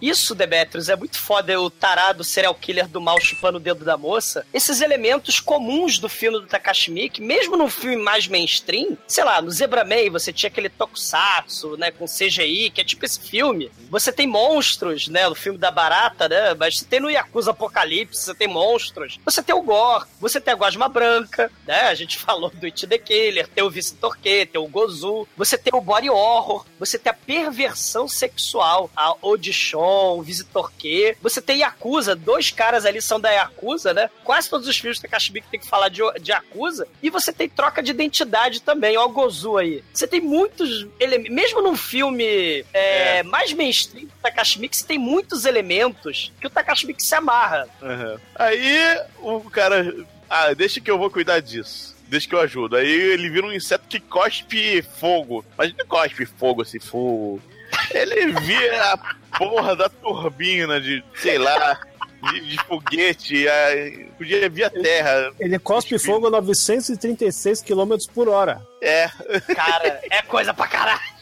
Isso, Demetrius, é muito foda o tarado serial killer do mal chupando o dedo da moça. Esses elementos comuns do filme do Takashi Miike, mesmo num filme mais mainstream, sei lá, no Zebra Man você tinha aquele tokusatsu, né, com CGI, que é tipo esse filme. Você tem monstros, né, no filme da Barata, né, mas você tem no Yakuza Apocalipse, você tem monstros. Você tem o Gore, você tem a Gosma Branca, né, a gente falou do It the Killer, tem o Vice Torque, tem o Gozu, você tem o Body Horror, você tem a perversão sexual, a Audition, o Visitor Q, você tem Yakuza, dois caras ali são da Yakuza, né? Quase todos os filmes do Takashi Miike tem que falar de, de Yakuza, e você tem troca de identidade também, ó o Gozu aí. Você tem muitos elementos, mesmo num filme é, mais mainstream do Takashi Miike, você tem muitos elementos que o Takashi Miike se amarra. Aham. Aí o cara. Ah, deixa que eu vou cuidar disso. Deixa que eu ajudo. Aí ele vira um inseto que cospe fogo. Mas não cospe fogo assim, fogo. Ele vira porra da turbina de, sei lá, de, de foguete. aí Podia vir a terra. Ele cospe fogo a 936 km por hora. É. Cara, é coisa pra caralho.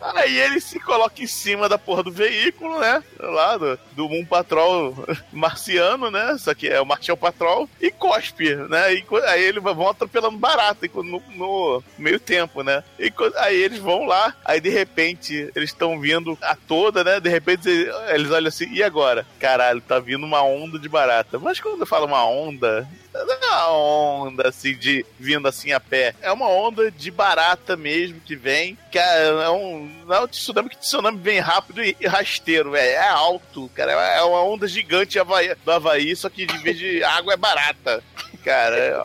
Aí ele se coloca em cima da porra do veículo, né? Lá do, do Moon Patrol marciano, né? Só que é o Martial Patrol. E cospe, né? E, aí eles vão atropelando barata e no, no meio tempo, né? E aí eles vão lá, aí de repente eles estão vindo a toda, né? De repente eles eles olham assim, e agora? Caralho, tá vindo uma onda de barata. Mas quando eu falo uma onda, não é uma onda assim de vindo assim a pé. É uma onda de barata mesmo que vem. Que é, é um. Não é um tsunami, que tsunami vem rápido e, e rasteiro, velho. É alto, cara. É uma onda gigante Havaí- do Havaí, só que de vez de água é barata. Cara, é,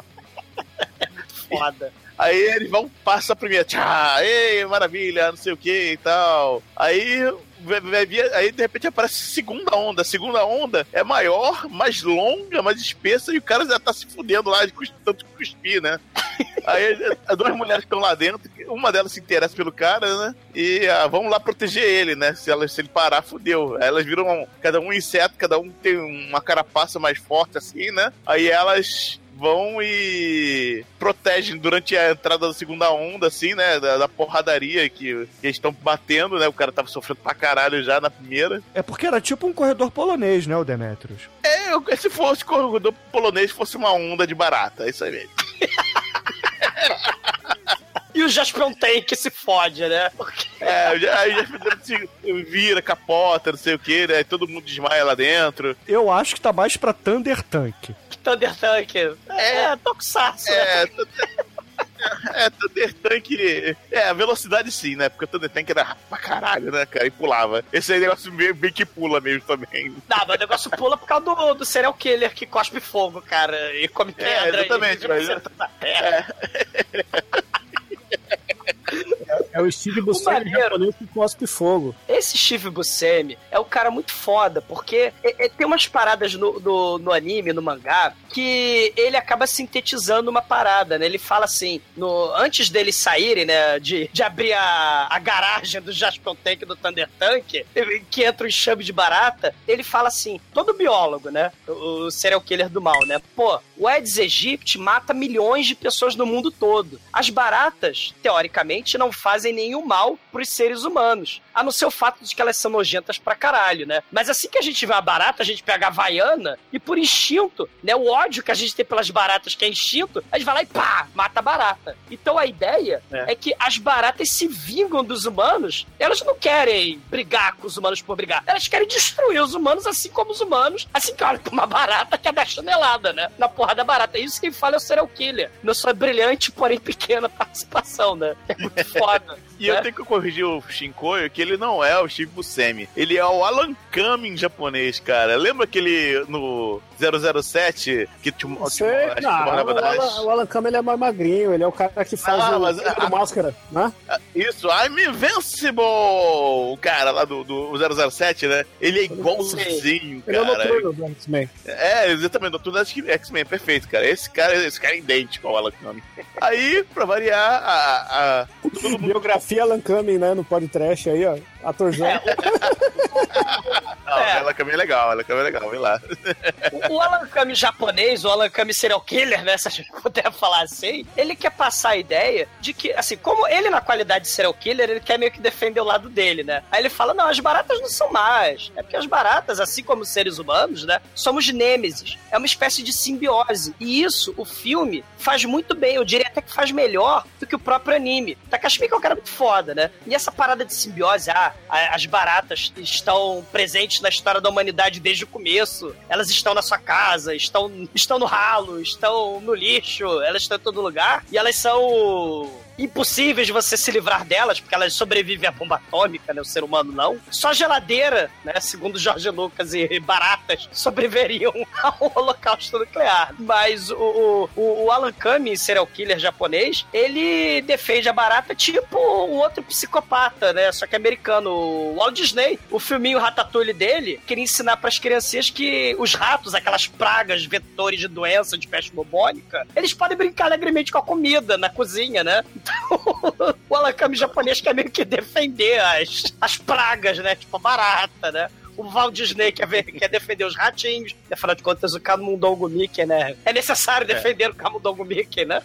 Foda. Aí eles vão, passa a primeira, tchá, ei, maravilha, não sei o que e tal. Aí vai- vir- aí de repente aparece segunda onda. A segunda onda é maior, mais longa, mais espessa, e o cara já tá se fudendo lá de tanto cuspir, né? Aí as duas mulheres estão lá dentro, uma delas se interessa pelo cara, né? E ah, vamos lá proteger ele, né? Se, ela, se ele parar, fudeu. Aí elas viram cada um inseto, cada um tem uma carapaça mais forte assim, né? Aí elas vão e protegem durante a entrada da segunda onda, assim, né? Da, da porradaria que, que eles estão batendo, né? O cara tava sofrendo pra caralho já na primeira. É porque era tipo um corredor polonês, né, o Demetrius? É, se fosse corredor polonês, fosse uma onda de barata, é isso aí mesmo. E o Jaspion tem que se fode, né? É, já- aí já se vira, capota, não sei o que, né? Todo mundo desmaia lá dentro. Eu acho que tá mais pra Thunder Tank. Thunder Tank. É, Tokusatsu. É, é, Thunder Tank. É, a velocidade sim, né? Porque o Thunder Tank era pra caralho, né, cara? E pulava. Esse aí é negócio meio, bem que pula mesmo também. Não, mas o negócio pula por causa do, do serial killer que cospe fogo, cara, e come pedra. exatamente, e mas- terra. É o Steve Buscemi japonês que cospe fogo. Esse Steve Buscemi é um cara muito foda, porque é- é- tem umas paradas no, no, no anime, no mangá, que ele acaba sintetizando uma parada, né? Ele fala assim, no, antes deles saírem, né, de, de abrir a, a garagem do Jaspion Tank do Thunder Tank, que entra o enxame de barata, ele fala assim, todo biólogo, né, o, o serial killer do mal, né, pô, o Aedes aegypti mata milhões de pessoas no mundo todo. As baratas, teoricamente, não fazem nenhum mal pros seres humanos, a não ser o fato de que elas são nojentas pra caralho, né? Mas assim que a gente vê a barata, a gente pega a Havaiana e por instinto, né, o ódio que a gente tem pelas baratas, que é instinto, a gente vai lá e pá, mata a barata. Então a ideia É. é, que as baratas se vingam dos humanos, elas não querem brigar com os humanos por brigar, elas querem destruir os humanos assim como os humanos, assim que olha pra uma barata que é dar chinelada, né? Na porra da barata. Isso quem fala é o serial killer. Na sua brilhante, porém pequena participação, né? É muito foda. E eu né? tenho que corrigir o Shinkoio que ele não é o Steve Buscemi. Ele é o Alan Kami em japonês, cara. Lembra aquele no 007 que te, te, Sei, não, morava o, das- Alan, o Alan Cumming, ele é mais magrinho, ele é o cara que faz Ah, o, mas- do Máscara, né? Isso, I'm Invincible! O cara lá do, do 007, né? Ele é igualzinho, Ele é o cara. noturno do X-Men. É, exatamente, X-Men, é perfeito, cara. Esse cara, esse cara é idêntico ao Alan Kami. Aí, pra variar, a, a, Biografia Alan Cumming, né, no podcast aí, ó, atorzão. Não, É. ela também é legal, ela também é legal, vem lá. O, o Alan Kami japonês, o Alan Kami serial killer, né? Se a gente puder falar assim, ele quer passar a ideia de que, assim, como ele na qualidade de serial killer, ele quer meio que defender o lado dele, né? Aí ele fala, não, as baratas não são más. É porque as baratas, assim como os seres humanos, né? Somos nêmesis. É uma espécie de simbiose. E isso, o filme, faz muito bem. Eu diria até que faz melhor do que o próprio anime. Takashi Miike é um cara muito foda, né? E essa parada de simbiose, ah, as baratas estão presentes na história da humanidade desde o começo. Elas estão na sua casa, estão, estão no ralo, estão no lixo, elas estão em todo lugar. E elas são impossíveis de você se livrar delas, porque elas sobrevivem à bomba atômica, né? O ser humano não. Só geladeira, né? Segundo Jorge Lucas e baratas, sobreviveriam ao holocausto nuclear. Mas o, o, o Alan Kami, serial killer japonês, ele defende a barata tipo um outro psicopata, né? Só que americano. O Walt Disney, o filminho Ratatouille dele, queria ensinar pras criancinhas que os ratos, aquelas pragas, vetores de doença, de peste bubônica, eles podem brincar alegremente com a comida na cozinha, né? O Alan Kami japonês quer meio que defender as, as pragas, né? Tipo a barata, né? O Walt Disney quer, ver, quer defender os ratinhos. Afinal de contas, o Camundongo Mickey, né? É necessário defender o Camundongo Mickey, né?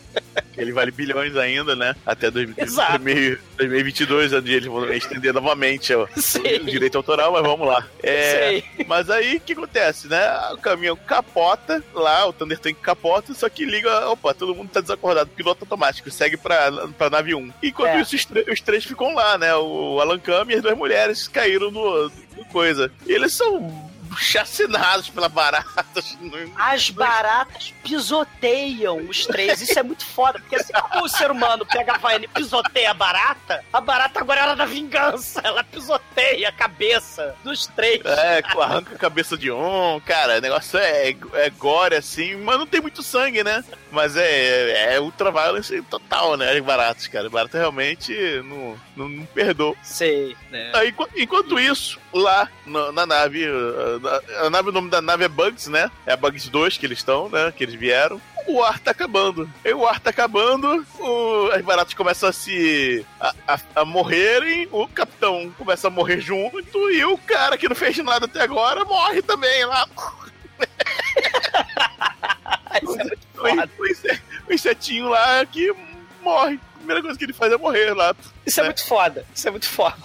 Ele vale bilhões ainda, né? Até 2000 Exato. 2000 2022, onde eles vão estender novamente o, o direito autoral, mas vamos lá. É, mas aí, o que acontece, né? O caminhão capota lá, o Thunder Tank capota, só que liga, opa, todo mundo tá desacordado, piloto automático, segue pra, pra nave 1. Enquanto É. isso, os, três- os três ficam lá, né? O Alan Kami e as duas mulheres caíram no, no coisa. E eles são chacinados pelas baratas. As baratas pisoteiam os três. Isso é muito foda, porque assim, como o ser humano pega a Havaiana e pisoteia a barata, a barata agora é hora da vingança. Ela pisoteia a cabeça dos três. É, arranca a cabeça de um, cara, o negócio é, é gore, assim, mas não tem muito sangue, né? Mas é, é ultra violence total, né? As baratas, cara. Barata realmente não, não, não perdoa. Sei, né? Aí, enqu- enquanto isso, lá na, na nave, a, a nave, o nome da nave é Bugs, né? É a Bugs 2 que eles estão, né? Que eles vieram. O ar tá acabando. E o ar tá acabando, o- as baratas começam a se. A, a- a morrerem, o capitão começa a morrer junto, e o cara que não fez nada até agora morre também lá. o, o o insetinho lá que morre. A primeira coisa que ele faz é morrer lá. Isso é muito foda. Isso é muito foda.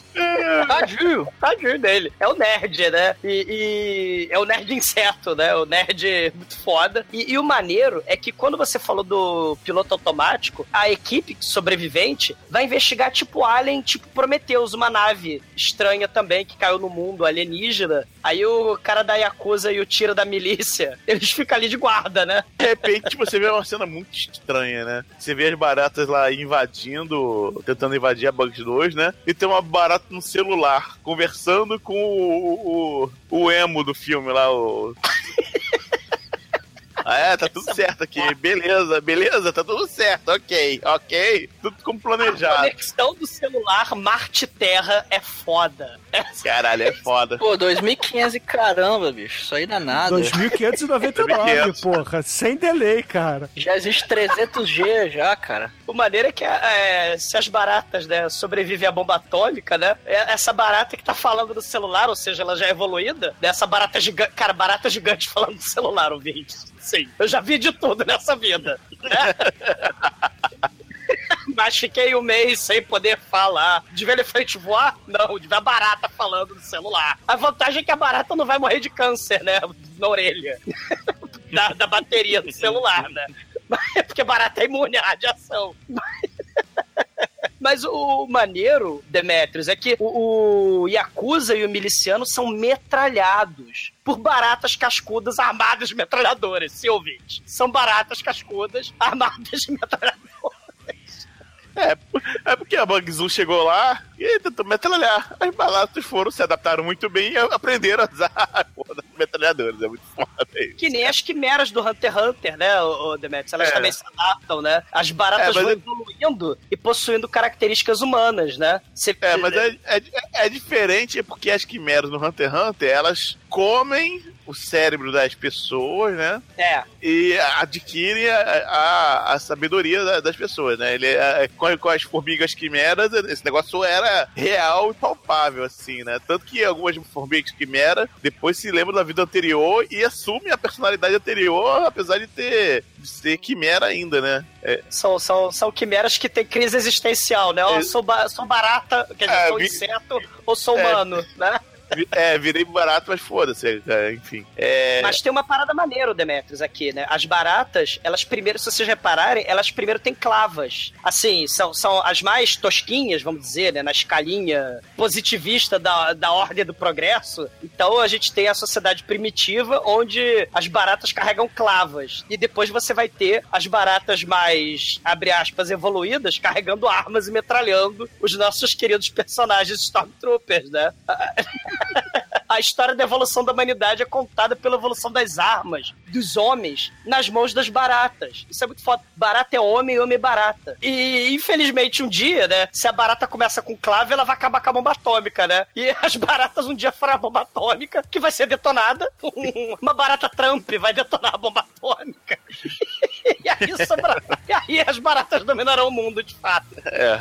Tadinho, tadinho dele. É o nerd, né? E, e é o nerd inseto, né? O nerd muito foda. E, e o maneiro é que quando você falou do piloto automático, a equipe sobrevivente vai investigar tipo Alien, tipo Prometheus, uma nave estranha também que caiu no mundo alienígena. Aí o cara da Yakuza e o tira da milícia, eles ficam ali de guarda, né? De repente, tipo, você vê uma cena muito estranha, né? Você vê as baratas lá invadindo, tentando invadir a Bugs 2, né? E tem uma barata no celular, conversando com o, o, o emo do filme lá, o... Ah, é, tá tudo certo aqui. Beleza, beleza, tá tudo certo. Ok, ok. Tudo como A planejado. conexão do celular Marte-Terra é foda. Caralho, é foda. Pô, 2500 e caramba, bicho. Isso aí dá nada. 2599, porra. Sem delay, cara. Já existe 300G já, cara. O maneiro é que é, se as baratas, né, sobrevivem à bomba atômica, né? é- Essa barata que tá falando no celular, ou seja, ela já é evoluída, dessa barata gigante. Cara, barata gigante falando no celular, ouvinte. Sim, eu já vi de tudo nessa vida. Mas fiquei um mês sem poder falar. De ver elefante voar? Não, de ver a barata falando no celular. A vantagem é que a barata não vai morrer de câncer, né? Na orelha. da, da bateria do celular, né? Porque barata é imune à radiação. Mas o maneiro, Demetrius, é que o, o Yakuza e o miliciano são metralhados por baratas cascudas armadas de metralhadoras, se ouvinte. São baratas cascudas armadas de metralhadoras. É, é porque a Bugs 1 chegou lá e tentou metralhar. As baratas foram, se adaptaram muito bem e aprenderam a usar a porra das metralhadoras. É muito foda isso. Que nem as quimeras do Hunter x Hunter, né, o Demetrius? Elas É. também se adaptam, né? As baratas É, vão é- evoluindo e possuindo características humanas, né? Você- É, mas é, é, é diferente porque as quimeras no Hunter x Hunter, elas comem o cérebro das pessoas, né? É. E adquirem a, a, a sabedoria da- das pessoas, né? Ele, com, com as formigas quimeras, esse negócio era real e palpável, assim, né? Tanto que algumas formigas quimeras depois se lembram da vida anterior e assumem a personalidade anterior, apesar de ter de ser quimera ainda, né? É, São, são, são quimeras que têm crise existencial, né? É. sou, ba- sou barata, quer dizer, É, sou vi- inseto ou sou É. humano, né? É, virei barato, mas foda-se, é, enfim. É, Mas tem uma parada maneira, Demetrius, aqui, né? As baratas, elas primeiro, se vocês repararem, elas primeiro têm clavas. Assim, são, são as mais tosquinhas, vamos dizer, né? Na escalinha positivista da, da ordem do progresso. Então a gente tem a sociedade primitiva, onde as baratas carregam clavas. E depois você vai ter as baratas mais, abre aspas, evoluídas, carregando armas e metralhando os nossos queridos personagens Stormtroopers, né? a história da evolução da humanidade é contada pela evolução das armas, dos homens, nas mãos das baratas. Isso é muito foda. Barata é homem, homem é barata. E, infelizmente, um dia, né, se a barata começa com clave, ela vai acabar com a bomba atômica, né? E as baratas um dia farão a bomba atômica, que vai ser detonada. Uma barata Trump vai detonar a bomba atômica. E aí, sobra... e aí as baratas dominarão o mundo, de fato. É.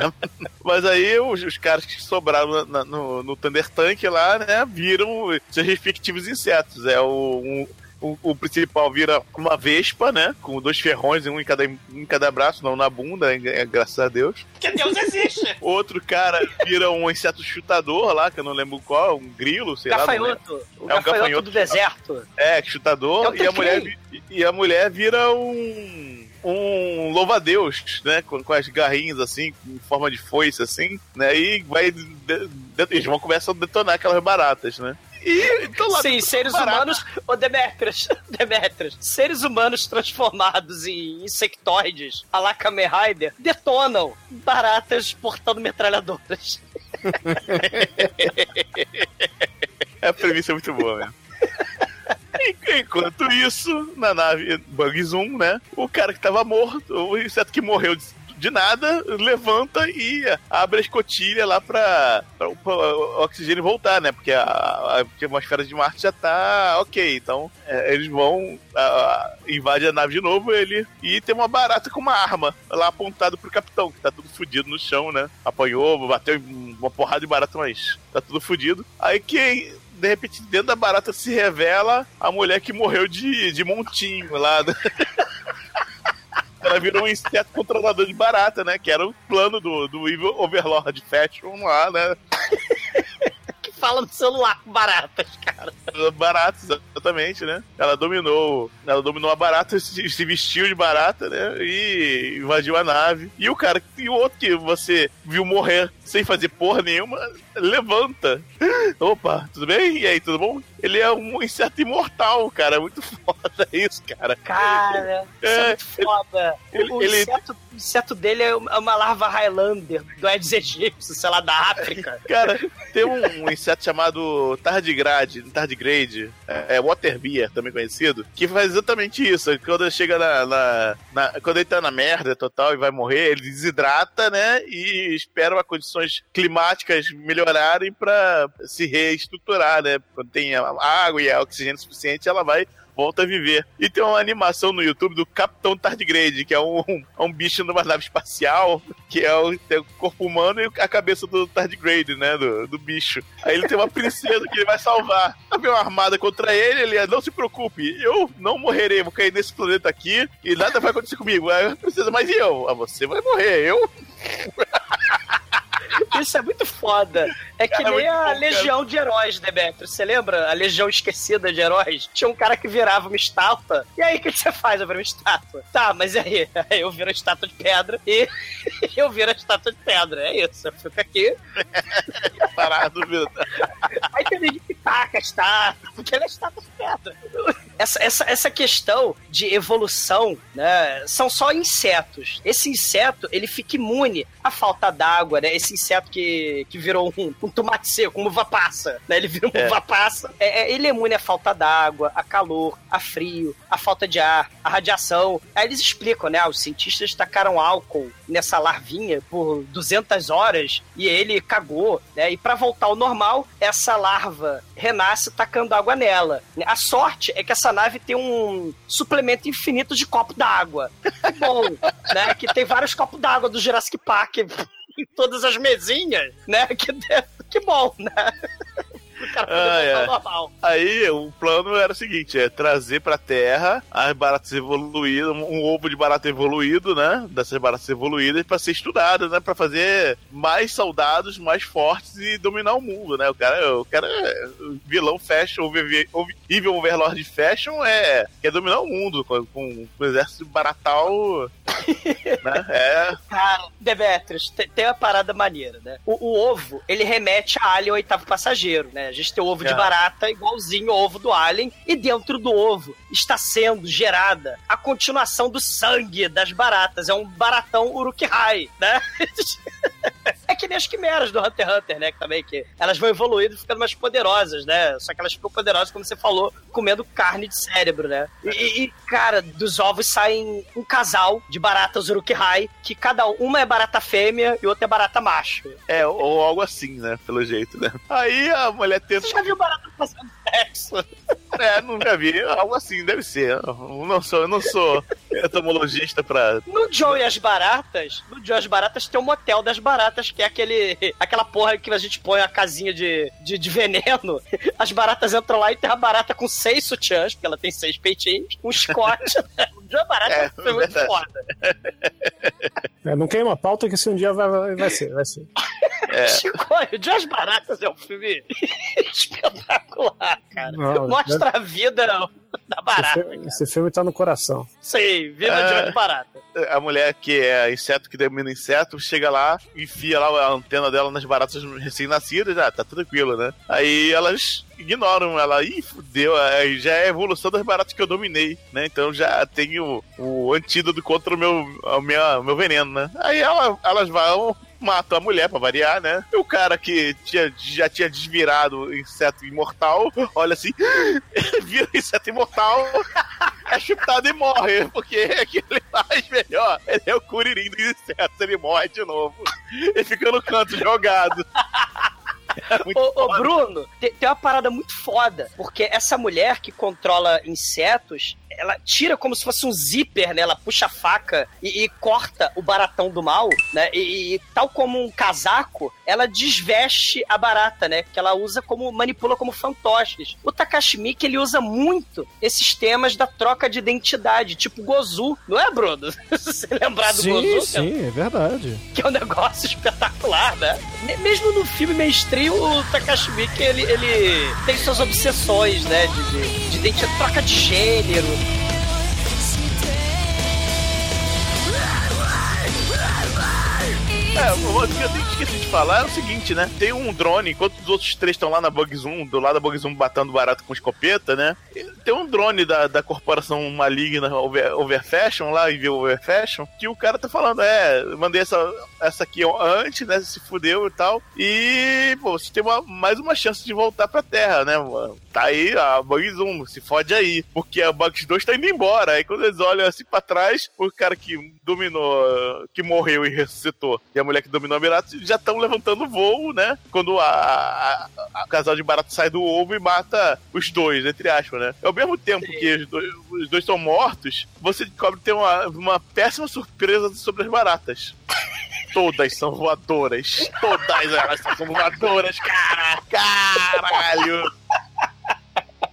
Mas aí os, os caras que sobraram na- no, no Thunder Tank lá, né, viram seus respectivos insetos. É o. um- o, o principal vira uma vespa, né? Com dois ferrões, um em cada, em cada braço, não na bunda, é, graças a Deus. Que Deus existe! Outro cara vira um inseto chutador lá, que eu não lembro qual, um grilo, sei lá. não lembro. Gafanhoto. O É um gafanhoto, gafanhoto do deserto. É, chutador. É o e, a mulher, e a mulher vira um. Um louva-a-Deus, né? Com, com as garrinhas assim, em forma de foice, assim, né? E vai. de- de- eles vão começar a detonar aquelas baratas, né? E então lá Sim, seres humanos. Ô, Demetrius, Demetrius, seres humanos transformados em insectoides, a la Kamen Rider, detonam baratas portando metralhadoras. A premissa é muito boa mesmo. En- Enquanto isso, na nave Bug Zoom, né? O cara que tava morto, o inseto que morreu de, nada, levanta e abre a escotilha lá pra, pra, pra o oxigênio voltar, né? Porque a, a atmosfera de Marte já tá ok. Então, é, eles vão, a, invade a nave de novo, ele e tem uma barata com uma arma lá apontada pro capitão, que tá tudo fudido no chão, né? Apanhou, bateu uma porrada de barata, mas tá tudo fudido. Aí quem de repente, dentro da barata se revela a mulher que morreu de, de montinho lá. Ela virou um inseto controlador de barata, né? Que era o plano do, do Evil Overlord Fashion lá, né? Que fala no celular com baratas, cara. Barata, exatamente, né? Ela dominou. Ela dominou a barata, se, se vestiu de barata, né? E invadiu a nave. E o cara, e o outro que você viu morrer sem fazer porra nenhuma, levanta. Opa, tudo bem? E aí, tudo bom? Ele é um inseto imortal, cara. Muito foda isso, cara. Cara, isso é, É, muito foda. O- ele- o, ele- inseto, o inseto dele é uma larva Highlander do Aedes aegypti, sei lá, da África. Cara, tem um, um inseto chamado tardigrade, tardigrade, é, é waterbeer, também conhecido, que faz exatamente isso. Quando ele chega na, na- na- Quando ele tá na merda total e vai morrer, ele desidrata, né? E espera as condições climáticas melhorarem pra se reestruturar, né? Quando tem a- água e oxigênio suficiente, ela vai. Volta a viver. E tem uma animação no YouTube do Capitão Tardigrade, que é um, é um bicho numa nave espacial, que é o, tem o corpo humano e a cabeça do Tardigrade, né? Do, do bicho. Aí ele tem uma princesa que ele vai salvar. Aí vem uma armada contra ele, ele é, não se preocupe, eu não morrerei, vou cair nesse planeta aqui e nada vai acontecer comigo. Aí a princesa, mas e eu? Ah, você vai morrer, eu? Isso é muito foda. É que Cara, nem muito a bom, Legião de Heróis, Demetrio. Você lembra? A Legião Esquecida de Heróis? Tinha um cara que virava uma estátua. E aí, o que você faz? Eu viro uma estátua. Tá, mas e aí? Aí eu viro a estátua de pedra e eu viro a estátua de pedra. É isso. Eu fico aqui. Parado, viu? Aí tem gente que taca a estátua, porque ela é estátua de pedra. Essa, essa, essa questão de evolução, né? São só insetos. Esse inseto, ele fica imune à falta d'água, né? Esse inseto que, que virou um, um tomate seco, uma uva passa, né? Ele virou uma É. uva passa. É, é, ele é imune à falta d'água, a calor, a frio, a falta de ar, a radiação. Aí eles explicam, né? Os cientistas tacaram álcool nessa larvinha por 200 horas e ele cagou, né? E pra voltar ao normal, essa larva renasce tacando água nela. A sorte é que essa nave tem um suplemento infinito de copo d'água. Bom, né? Que tem vários copos d'água do Jurassic Park em todas as mesinhas, né? Que, que bom, né? Cara poder Ah, é. normal. Aí o plano era o seguinte: é trazer pra terra as baratas evoluídas, um ovo de barata evoluído, né? Dessas baratas evoluídas pra ser estudado, né? Pra fazer mais soldados, mais fortes e dominar o mundo, né? O cara, o cara é vilão fashion, o VV o Evil Overlord Fashion é quer dominar o mundo com, com o exército baratal, né? É. Cara, Demetrius, tem, tem uma parada maneira, né? O, o ovo, ele remete a Alien Oitavo Passageiro, né? A gente tem o ovo de É. barata igualzinho ao ovo do Alien, e dentro do ovo está sendo gerada a continuação do sangue das baratas. É um baratão Uruk-hai, né? É que nem as quimeras do Hunter x Hunter, né? Que também que elas vão evoluindo e ficando mais poderosas, né? Só que elas ficam poderosas, como você falou, comendo carne de cérebro, né? E, e, cara, dos ovos saem um casal de baratas Uruk-hai, que cada uma é barata fêmea e outra é barata macho. É, ou, algo assim, né? Pelo jeito, né? Aí a mulher tenta. Você já viu barata fazendo sexo? É, nunca vi. Algo assim, deve ser. Eu não sou, eu não sou entomologista pra. No Joe e as Baratas, no Joe e as Baratas tem um motel das baratas, que é aquele, aquela porra que a gente põe a casinha de, de, de veneno. As baratas entram lá e tem a barata com seis sutiãs, porque ela tem seis peitinhos, um escote. e Barata É, foi muito verdade. foda. É, não queima a pauta que se um dia vai, vai, vai ser, vai ser. É. Chicoio, de as baratas é um filme espetacular, cara. Não, Mostra a vida da barata. Esse, filme, esse filme tá no coração. Sim, vida É. de as baratas. A mulher que é inseto que domina inseto, chega lá, enfia lá a antena dela nas baratas recém-nascidas, ah, tá tranquilo, né? Aí elas ignoram ela, ih, fudeu, aí já é a evolução das baratas que eu dominei, né? Então já tenho o antídoto contra o meu, o meu, o meu veneno, né? Aí ela- elas vão, matam a mulher pra variar, né? E o cara que tinha, já tinha desvirado o inseto imortal, olha assim, vira o inseto imortal, é chutado e morre, porque é que ele faz melhor. Ele é o curirim do inseto, ele morre de novo. Ele fica no canto jogado. É muito Ô, ô. Bruno, tem, tem uma parada muito foda, porque essa mulher que controla insetos, ela tira como se fosse um zíper, né? Ela puxa a faca e, e corta o baratão do mal, né? E, e tal como um casaco, ela desveste a barata, né? Que ela usa como, manipula como fantoches. O Takashi Miike, ele usa muito esses temas da troca de identidade, tipo Gozu, não é, Bruno? Você lembrar do sim, Gozu? sim, é verdade. que é um negócio espetacular, né? Me- Mesmo no filme mainstream, o Takashi Miike, ele, ele tem suas obsessões, né? De, de, de identidade, troca de gênero. É, o que eu tenho de falar é o seguinte, né? Tem um drone, enquanto os outros três estão lá na Bug Zoom, do lado da Bug Zoom batendo barato com escopeta, né? Tem um drone da, da corporação maligna Over, Overfashion lá, e Overfashion, que o cara tá falando, é, mandei essa, essa aqui antes, né? Se fudeu e tal. E, pô, você tem uma, mais uma chance de voltar pra Terra, né? Tá aí a Bug Zoom, se fode aí. Porque a Bugs 2 tá indo embora. Aí quando eles olham assim pra trás, o cara que dominou, que morreu e ressuscitou, e a mulher que dominou a Barato já estão levantando voo, né? Quando a, a- a- o casal de barato sai do ovo e mata os dois, entre aspas, né? Ao mesmo tempo que os dois, os dois estão mortos, você descobre que tem uma, uma péssima surpresa sobre as baratas. Todas são voadoras. Todas elas são voadoras, cara! Caralho!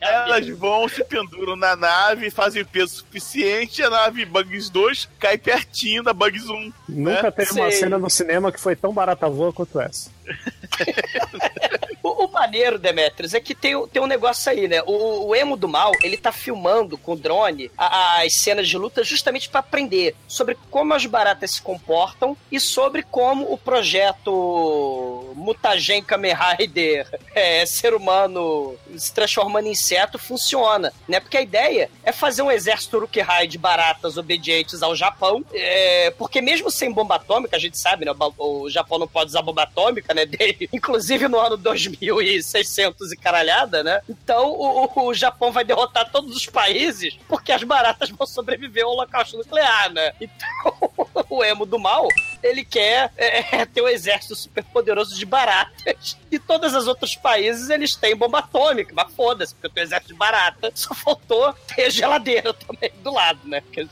Elas vão, se penduram na nave, fazem peso suficiente, a nave Bugs 2 cai pertinho da Bugs 1. Nunca né? teve uma Sei. cena no cinema que foi tão barata voa quanto essa. O, maneiro, Demetrius, é que tem, tem um negócio aí, né? O, o Emo do Mal, ele tá filmando com drone a- as cenas de luta justamente pra aprender sobre como as baratas se comportam e sobre como o projeto Mutagen Kamen Rider é, ser humano se transformando em inseto funciona, né? Porque a ideia é fazer um exército Uruk-hai de baratas obedientes ao Japão, é, porque mesmo sem bomba atômica, a gente sabe, né? O, Japão não pode usar bomba atômica, né? Inclusive no ano 2600 e caralhada, né? Então o, o- Japão vai derrotar todos os países porque as baratas vão sobreviver ao holocausto nuclear, né? Então o emo do mal, ele quer é, ter um exército super poderoso de baratas e todos os outros países eles têm bomba atômica, mas foda-se, porque eu tenho exército de barata, só faltou ter geladeira também do lado, né? Porque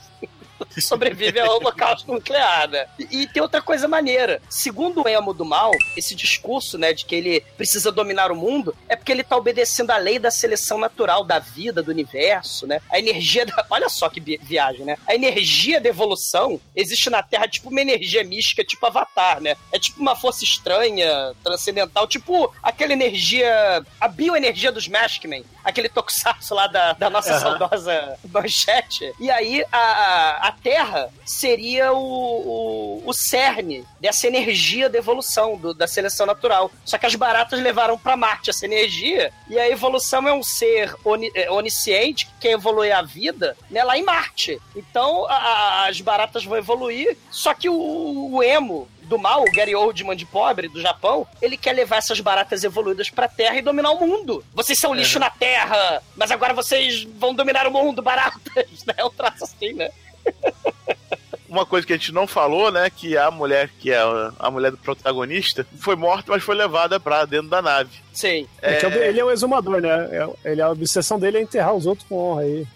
sobrevive ao holocausto nuclear, né? E, e tem outra coisa maneira. Segundo o Emo do Mal, esse discurso, né, de que ele precisa dominar o mundo, é porque ele tá obedecendo à lei da seleção natural da vida, do universo, né? A energia da... Olha só que viagem, né? A energia da evolução existe na Terra tipo uma energia mística, tipo Avatar, né? É tipo uma força estranha, transcendental, tipo aquela energia... A bioenergia dos Maskmen, aquele tokusatsu lá da, da nossa Aham. saudosa manchete. E aí a, a, a Terra seria o, o, o cerne dessa energia da evolução, do- da seleção natural. Só que as baratas levaram para Marte essa energia, e a evolução é um ser oni- é, onisciente que quer evoluir a vida né, lá em Marte. Então a- a- as baratas vão evoluir, só que o, o emo do mal, o Gary Oldman de pobre do Japão, ele quer levar essas baratas evoluídas pra Terra e dominar o mundo. Vocês são lixo na Terra, mas agora vocês vão dominar o mundo, baratas. Né? É um traço assim, né? Uma coisa que a gente não falou, né? Que a mulher, que é a- mulher do protagonista, foi morta, mas foi levada pra dentro da nave. Sim. É, que ele é um exumador, né? É- Ele, a obsessão dele é enterrar os outros com honra aí.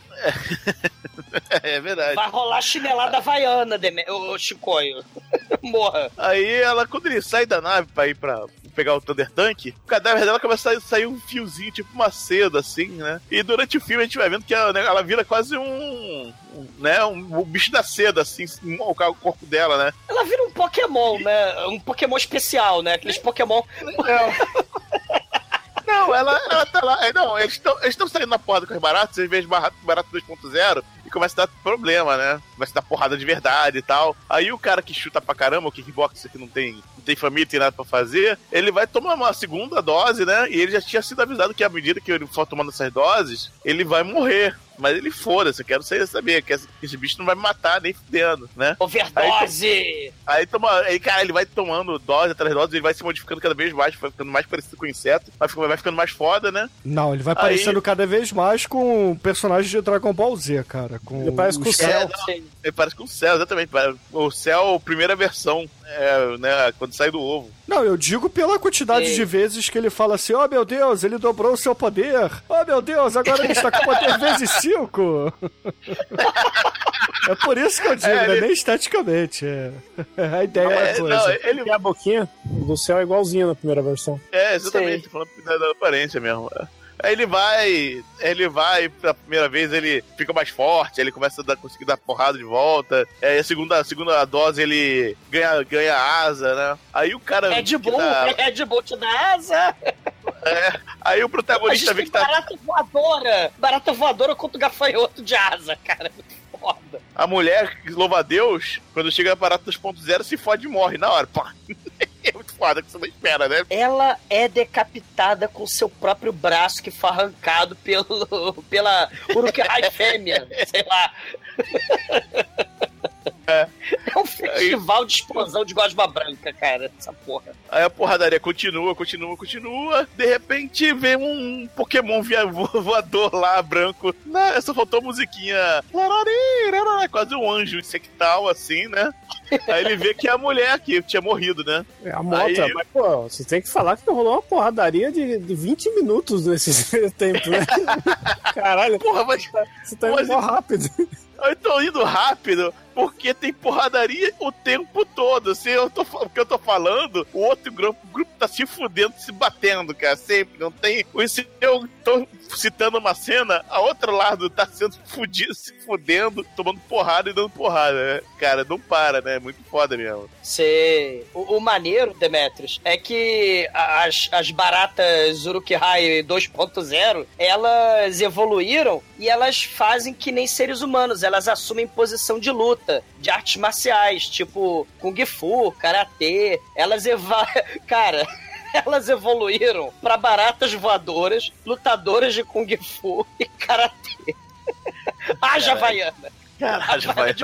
É verdade. Vai rolar chinelada havaiana, Deme... ô Chicoio. Morra. Aí ela, quando ele sai da nave pra ir pra, pegar o Thunder Tank, o cadáver dela começa a sair, um fiozinho, tipo uma seda, assim, né? E durante o filme a gente vai vendo que ela, né, ela vira quase um. né? Um, um bicho da seda, assim, o, corpo dela, né? Ela vira um Pokémon, né? Um Pokémon especial, né? Aqueles Pokémon. Não, ela, ela tá lá. é, Não, eles estão saindo na porrada com os baratos, às vezes barato, barato 2.0, e começa a dar problema, né? Começa a dar porrada de verdade e tal. Aí o cara que chuta pra caramba, o kickboxer que não tem, não tem família, tem nada pra fazer, ele vai tomar uma segunda dose, né? E ele já tinha sido avisado que à medida que ele for tomando essas doses, ele vai morrer. Mas ele foda-se, eu quero saber que esse, que esse bicho não vai me matar nem fudendo, né? Overdose! Aí toma. Aí, cara, ele vai tomando dose atrás de dose, ele vai se modificando cada vez mais, vai ficando mais parecido com o inseto, vai ficando, vai ficando mais foda, né? Não, ele vai Aí- parecendo cada vez mais com o personagem de Dragon Ball Z, cara. Com Ele parece com o céu. Ele parece com o céu, exatamente. O céu, primeira versão, é, né? Quando sai do ovo. Não, eu digo pela quantidade Sim. de vezes que ele fala assim: Oh meu Deus, ele dobrou o seu poder. Oh meu Deus, agora ele está com poder vezes 5. é por isso que eu digo, É, não é ele- nem esteticamente. É. A ideia é, É, uma não, coisa. ele E a boquinha do céu é igualzinha na primeira versão. É, exatamente, tô falando da, da aparência mesmo. Aí ele vai, ele vai, pela primeira vez ele fica mais forte, ele começa a dar, conseguir dar porrada de volta. Aí a segunda, a segunda dose ele ganha, ganha asa, né? Aí o cara. Red que Bull, tá- Red Bull te dá asa. aí o protagonista vê que tá. barata voadora. Barata voadora contra o gafanhoto de asa, cara. Muito foda. A mulher, louva a Deus, quando chega a parada 2.0, se fode e morre na hora. Pá. É muito foda que você não espera, né? Ela é decapitada com seu próprio braço que foi arrancado pelo, pela Uruk-hai fêmea, sei lá. É. É um festival de explosão de gosma branca, cara, essa porra. Aí a porradaria continua, continua, continua. De repente vem um Pokémon via- vo- voador lá, branco. Não, só faltou a musiquinha. Quase um anjo insectal, assim, né? Aí ele vê que é a mulher que tinha morrido, né? É a moto, Aí- mas pô, você tem que falar que rolou uma porradaria de, de 20 minutos nesse tempo, né? Caralho, Porra, mas você tá indo mas- rápido. eu tô indo rápido porque tem porradaria o tempo todo. Assim, eu tô, o que eu tô falando, o outro grupo, o grupo tá se fudendo, se batendo, cara. Sempre. Não tem. eu tô citando uma cena, a outro lado tá sendo fudido, se fudendo, tomando porrada e dando porrada. né? Cara, não para, né? Muito foda mesmo. Sei. O, o maneiro, Demetrius, é que as, as baratas Uruk-hai 2.0, elas evoluíram e elas fazem que nem seres humanos. Elas assumem posição de luta, de artes marciais, tipo Kung Fu, Karatê. Elas eva... Cara... Elas evoluíram pra baratas voadoras, lutadoras de Kung Fu e Karatê. Haja Havaiana. Caralho, vai.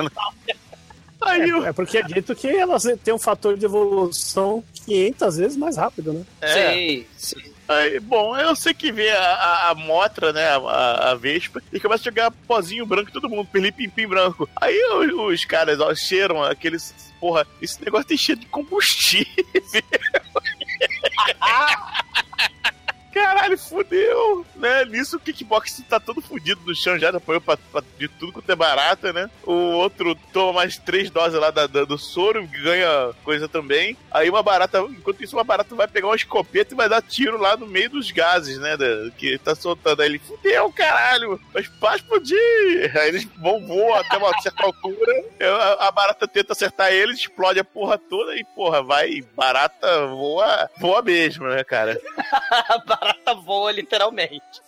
Aí eu. É porque é dito que elas têm um fator de evolução 500 vezes mais rápido, né? É. Sei, sei. Aí, bom, eu sei que vê a, a, a Motra, né, a, a Vespa, e começa a jogar pozinho branco todo mundo, pim branco. Aí os, os caras ó, cheiram aqueles. Porra, esse negócio tem cheiro de combustível. Caralho, fudeu, né? Nisso o kickbox tá todo fudido no chão, já apoiou pra, pra, de tudo quanto é barata, né? O outro toma mais três doses lá da, da- do soro, ganha coisa também. Aí uma barata, enquanto isso, uma barata vai pegar uma escopeta e vai dar tiro lá no meio dos gases, né? da- que tá soltando. Aí ele, fudeu, caralho, mas pode explodir. Aí eles vão voam até uma certa altura. A, a barata tenta acertar eles, explode a porra toda e, porra, vai, barata voa, voa mesmo, né, cara? Barata voa, literalmente.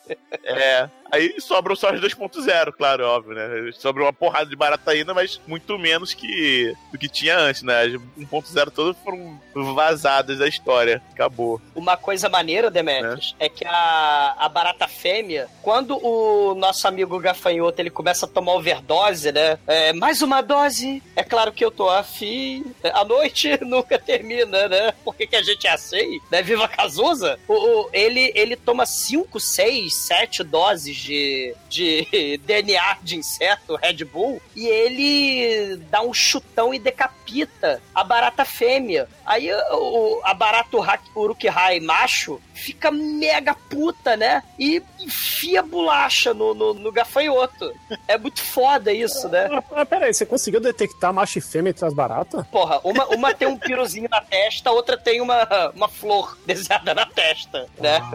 É. Aí sobram só as 2.0, claro, óbvio, né? Sobra uma porrada de barata ainda, mas muito menos que do que tinha antes, né? As 1.0 todas foram vazadas da história. Acabou. Uma coisa maneira, Demetrius, é que a, a barata fêmea, quando o nosso amigo gafanhoto ele começa a tomar overdose, né? É, mais uma dose. É claro que eu tô afim. A noite nunca termina, né? Por que, que a gente é assim? Né? Viva Cazuza? O, o- ele, ele ele toma 5, 6, 7 doses de, de DNA de inseto, Red Bull, e ele dá um chutão e decapita a barata fêmea. Aí o, a barata Uruk-hai macho fica mega puta, né? E enfia bolacha no, no, no gafanhoto. É muito foda isso, né? Ah, ah, peraí, você conseguiu detectar macho e fêmea entre as baratas? Porra, uma, uma tem um piruzinho na testa, a outra tem uma, uma flor desenhada na testa, né? Ah.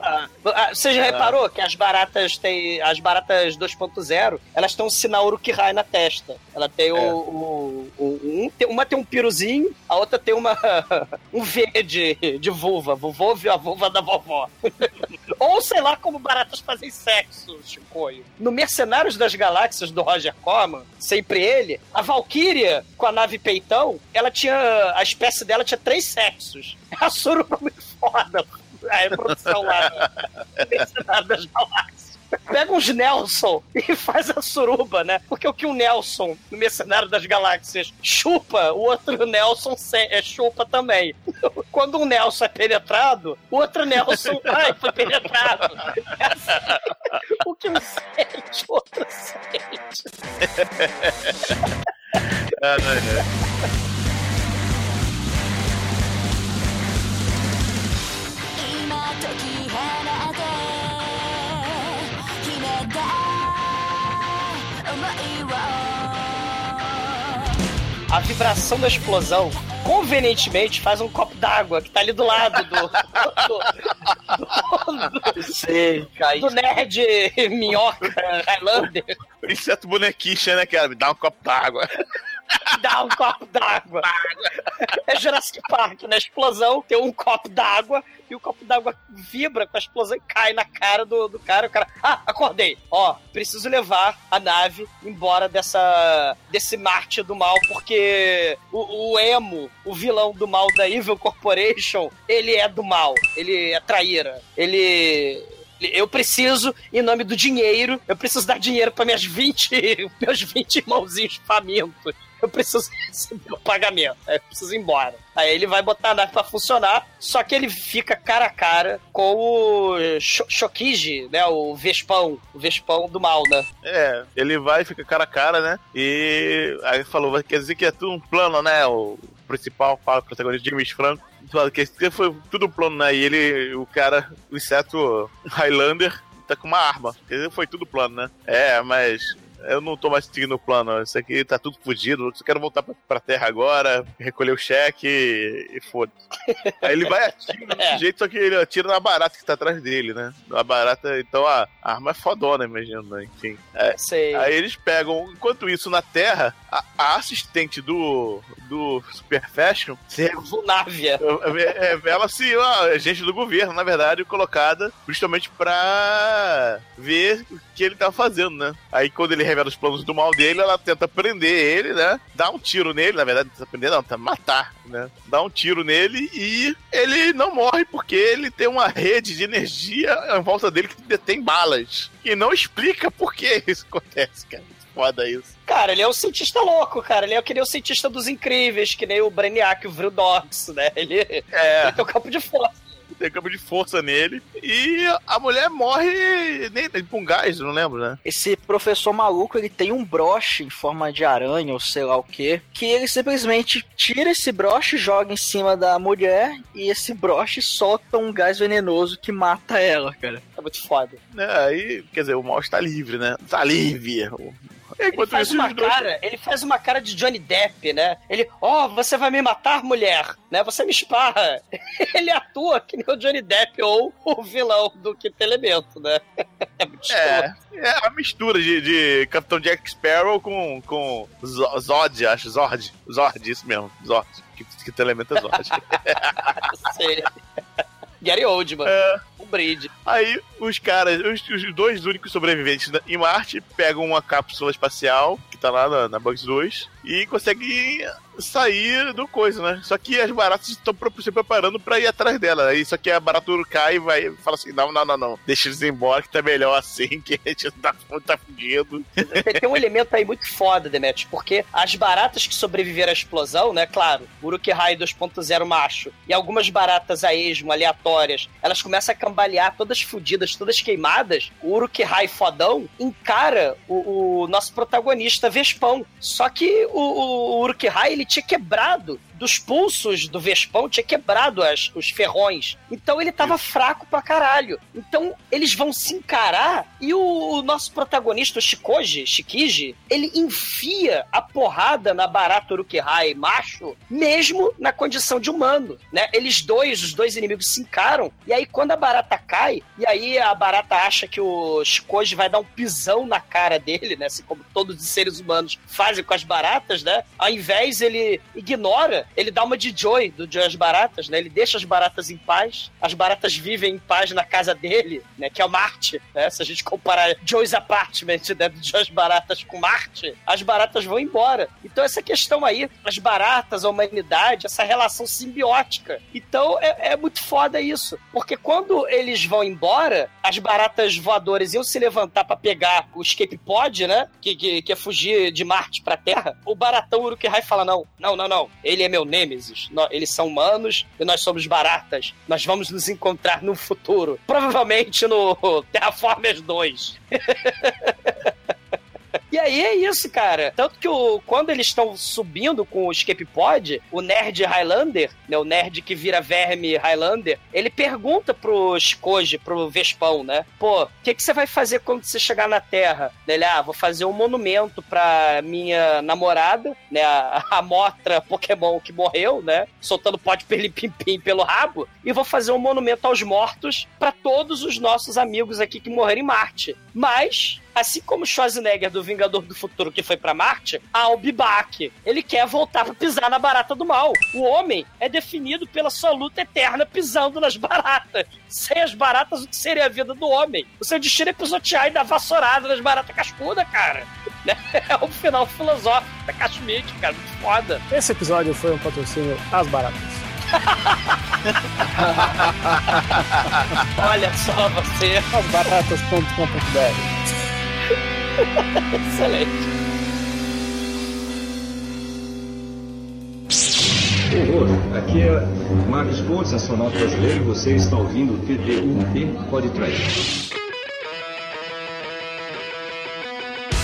Ah, Você já reparou que as baratas têm. As baratas 2.0, elas têm um sinal Uruk-hai na testa. Ela tem o. o- o- um, uma tem um piruzinho, a outra tem uma. um V de, de vulva. Vovô viu a vulva da vovó. Ou sei lá como baratas fazem sexo, Chicoio. No Mercenários das Galáxias do Roger Corman, sempre ele, a Valkyria com a nave peitão, ela tinha. A espécie dela tinha três sexos. A suruba é muito foda. A reprodução lá no Mercenário das Galáxias. Pega uns Nelson e faz a suruba, né? Porque o que o Nelson, no Mercenário das Galáxias, chupa, o outro Nelson é, chupa também. Quando um Nelson é penetrado, o outro Nelson, ai, foi penetrado. É assim. O que um sente, o outro sente. Ah, não, não. A vibração da explosão, convenientemente, faz um copo d'água que tá ali do lado do. do, do, Sei, cai. do nerd minhoca Highlander. Inseto bonequicha, né, cara? Me dá um copo d'água. Dá um copo d'água. É Jurassic Park, na explosão tem um copo d'água e o copo d'água vibra com a explosão e cai na cara do, do cara. O cara, ah, acordei. Ó, preciso levar a nave embora dessa desse Marte do mal, porque o, o Emo, o vilão do mal da Evil Corporation, ele é do mal. Ele é traíra. Ele eu preciso, em nome do dinheiro, eu preciso dar dinheiro para minhas 20, meus 20 irmãozinhos famintos. Eu preciso receber o pagamento. Eu preciso ir embora. Aí ele vai botar a nave pra funcionar, só que ele fica cara a cara com o Sho- Shokiji, né? O Vespão. O Vespão do mal, né? É, ele vai, fica cara a cara, né? E aí falou, quer dizer que é tudo um plano, né? O principal o protagonista James Franco. Que foi tudo plano, né? E ele, o cara, o inseto Highlander, tá com uma arma. Quer dizer, foi tudo plano, né? É, mas eu não tô mais seguindo o plano. Isso aqui tá tudo fudido. Eu só quero voltar pra, pra terra agora, recolher o cheque e, e foda-se. Aí ele vai atira desse jeito, só que ele atira na barata que tá atrás dele, né? Na barata, então a, a arma é fodona, imagino, né? Enfim. É, Sei. Aí eles pegam, enquanto isso, na Terra, a, a assistente do, do Super Fashion se Vunávia. revela-se a agente do governo, na verdade, colocada justamente pra ver o que ele tá fazendo, né? Aí quando ele revela os planos do mal dele, ela tenta prender ele, né? Dá um tiro nele, na verdade, tenta prender, não, tenta matar, né? Dá um tiro nele e ele não morre porque ele tem uma rede de energia em volta dele que detém balas. E não explica por que isso acontece, cara. Foda isso. Cara, ele é um cientista louco, cara. Ele é que nem o cientista dos incríveis, que nem o Brainiac, o Vrildox, né? Ele, É. ele tem um campo de força. Tem campo de força nele. E a mulher morre nem com gás, não lembro, né? Esse professor maluco, ele tem um broche em forma de aranha ou sei lá o que, que ele simplesmente tira esse broche, joga em cima da mulher e esse broche solta um gás venenoso que mata ela, cara. É muito foda. né? Aí, quer dizer, o mal está livre, né? Está livre. Ele Enquanto faz isso, uma dois- cara, ele faz uma cara de Johnny Depp, né? Ele, ó, oh, você vai me matar, mulher, né? Você me esparra. Ele atua que nem o Johnny Depp ou o vilão do Quinto Elemento, né? É muito É, é uma mistura de, de Capitão Jack Sparrow com, com Zo- Zod, acho. Zord. Zord, isso mesmo. Zord. Que, que elemento é Zord. Sei. Gary Oldman. É. O Bride. Aí os caras, os, os dois únicos sobreviventes em Marte, pegam uma cápsula espacial, que tá lá na, na Bugs 2, e conseguem sair do coisa, né? Só que as baratas estão se preparando pra ir atrás dela. Aí só que a barata cai e vai fala assim: não, não, não, não. Deixa eles embora, que tá melhor assim, que a gente tá, tá fudido. Tem, um elemento aí muito foda, Demetrius, porque as baratas que sobreviveram à explosão, né, claro, Uruk-hai 2.0 macho e algumas baratas a esmo, aleatórias, elas começam a cambalear todas fodidas, todas queimadas. O Uruk-hai fodão encara o, o nosso protagonista Vespão. Só que o, o Uruk-hai, ele tinha quebrado dos pulsos do Vespão, tinha quebrado as, os ferrões. Então ele tava fraco pra caralho. Então eles vão se encarar e o, o nosso protagonista, o Shikoji, Shikiji, ele enfia a porrada na barata Urukihai macho, mesmo na condição de humano, né? Eles dois, os dois inimigos se encaram, e aí quando a barata cai, e aí a barata acha que o Shikoji vai dar um pisão na cara dele, né? Assim como todos os seres humanos fazem com as baratas, né? Ao invés, ele ignora, ele dá uma de Joy, do Joy às baratas, né? Ele deixa as baratas em paz, as baratas vivem em paz na casa dele, né? Que é o Marte, né? Se a gente comparar Joy's Apartment, né? Do Joy às baratas com Marte, as baratas vão embora. Então essa questão aí, as baratas, a humanidade, essa relação simbiótica. Então é, é muito foda isso, porque quando eles vão embora, as baratas voadoras iam se levantar pra pegar o escape pod, né? Que, que, que é fugir de Marte pra Terra. O baratão Uruk-hai fala: não, não, não, não. Ele é meu Nó- Eles são humanos e nós somos baratas. Nós vamos nos encontrar no futuro. Provavelmente no Terraformers 2. E aí é isso, cara. Tanto que o, quando eles estão subindo com o escape pod, o nerd Highlander, né, o nerd que vira verme Highlander, ele pergunta pro Shikoji, pro Vespão, né? Pô, o que, que você vai fazer quando você chegar na Terra? Ele, ah, vou fazer um monumento pra minha namorada, né? A, a Motra Pokémon que morreu, né? Soltando pod pim pelo rabo. E vou fazer um monumento aos mortos pra todos os nossos amigos aqui que morreram em Marte. Mas Assim como Schwarzenegger do Vingador do Futuro que foi pra Marte, Bibak. Ele quer voltar pra pisar na barata do mal. O homem é definido pela sua luta eterna pisando nas baratas. Sem as baratas, o que seria a vida do homem? O seu destino é pisotear e dar vassourada nas baratas cascudas, cara. Né? É o final filosófico da Kashmik, cara. Muito foda. Esse episódio foi um patrocínio às baratas. Olha só você. Asbaratas.com.br Excelente. Horror, aqui é Marcos Pontes, astronauta brasileiro, e você está ouvindo o TT1T Podcast.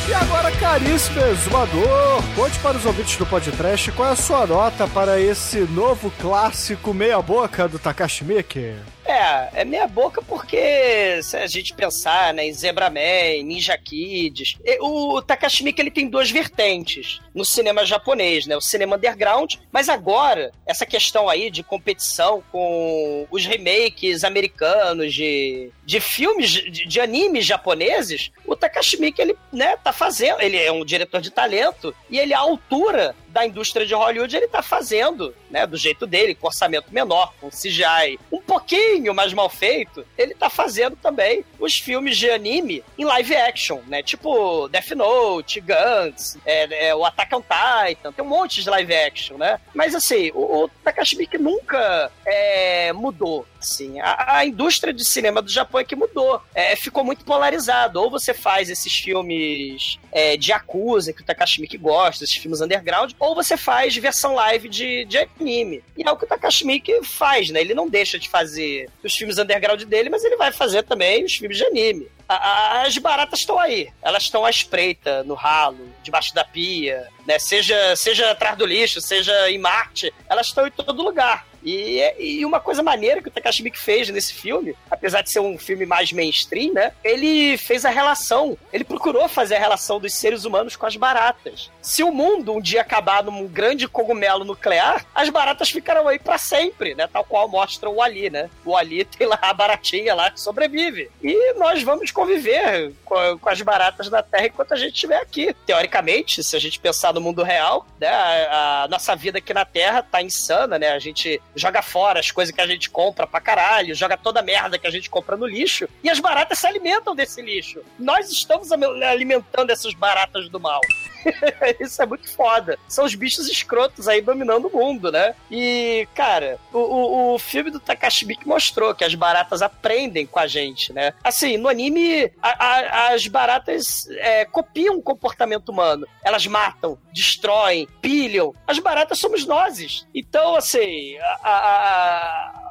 E agora, caríssimo exumador, conte para os ouvintes do podcast qual é a sua nota para esse novo clássico meia-boca do Takashi Miike. É, é meia boca porque se a gente pensar né, em Zebraman, Ninja Kids, o Takashi ele tem duas vertentes no cinema japonês, né? O cinema underground, mas agora essa questão aí de competição com os remakes americanos de, de filmes de, de animes japoneses, o Takashi ele, né, tá fazendo, ele é um diretor de talento e ele à altura da indústria de Hollywood, ele tá fazendo, né, do jeito dele, com orçamento menor, com CGI um pouquinho mais mal feito, ele tá fazendo também os filmes de anime em live action, né, tipo Death Note, Gantz, é, é, o Attack on Titan, tem um monte de live action, né, mas assim, o, o Takashi Miike nunca é, mudou, assim, a, a indústria de cinema do Japão é que mudou, é, ficou muito polarizado, ou você faz esses filmes é, de Yakuza, que o Takashi Miike gosta, esses filmes underground, ou você faz versão live de, de anime. E é o que o Takashi Miike faz, né? Ele não deixa de fazer os filmes underground dele, mas ele vai fazer também os filmes de anime. As baratas estão aí. Elas estão à espreita, no ralo, debaixo da pia, né? Seja, seja atrás do lixo, seja em Marte, elas estão em todo lugar. E, e uma coisa maneira que o Takashi Miike fez nesse filme, apesar de ser um filme mais mainstream, né? Ele fez a relação, ele procurou fazer a relação dos seres humanos com as baratas. Se o mundo um dia acabar num grande cogumelo nuclear, as baratas ficarão aí pra sempre, né? Tal qual mostra o Ali, né? O Ali tem lá a baratinha lá que sobrevive. E nós vamos conviver com, com as baratas na Terra enquanto a gente estiver aqui. Teoricamente, se a gente pensar no mundo real, né? A, a nossa vida aqui na Terra tá insana, né? A gente joga fora as coisas que a gente compra pra caralho, joga toda a merda que a gente compra no lixo, e as baratas se alimentam desse lixo. Nós estamos am- alimentando essas baratas do mal. Isso é muito foda. São os bichos escrotos aí dominando o mundo, né? E, cara, o, o, o filme do Takashi Miike mostrou que as baratas aprendem com a gente, né? Assim, no anime, a- a- as baratas é, copiam o comportamento humano. Elas matam, destroem, pilham. As baratas somos nós. Então, assim, a, a,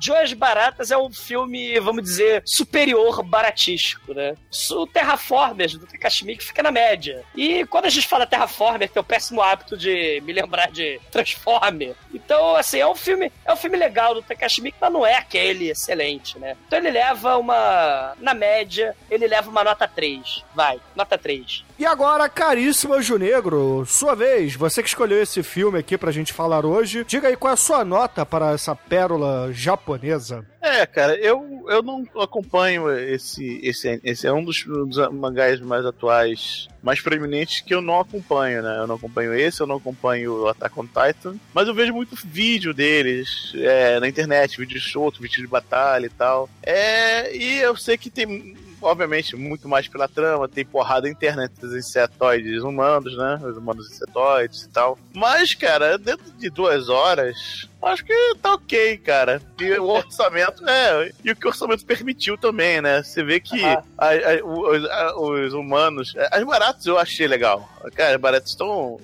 Joias Baratas é um filme, vamos dizer, superior baratístico, né? O Terraformers do Takashi Miike fica na média. E quando a gente fala Terraformer, tem o péssimo hábito de me lembrar de Transformer. Então, assim, é um filme, é um filme legal do Takashi Miike, mas não é aquele excelente, né? Então ele leva uma, na média, ele leva uma nota 3. Vai, nota 3. E agora, caríssimo Anjo Negro, sua vez, você que escolheu esse filme aqui pra gente falar hoje, diga aí qual é a sua nota para essa pérola japonesa. É, cara, eu, eu não acompanho esse, esse. Esse é um dos, dos mangás mais atuais, mais preeminentes que eu não acompanho, né? Eu não acompanho esse, eu não acompanho o Attack on Titan, mas eu vejo muito vídeo deles é, na internet, vídeo de show, vídeo de batalha e tal. É, e eu sei que tem. Obviamente, muito mais pela trama, tem porrada interna entre os insetoides humanos, né? Os humanos insetoides e tal. Mas, cara, dentro de duas horas, acho que tá ok, cara. E o orçamento, é, e o que o orçamento permitiu também, né? Você vê que a- a- os, a- os humanos. As baratas eu achei legal. Cara, as baratas estão.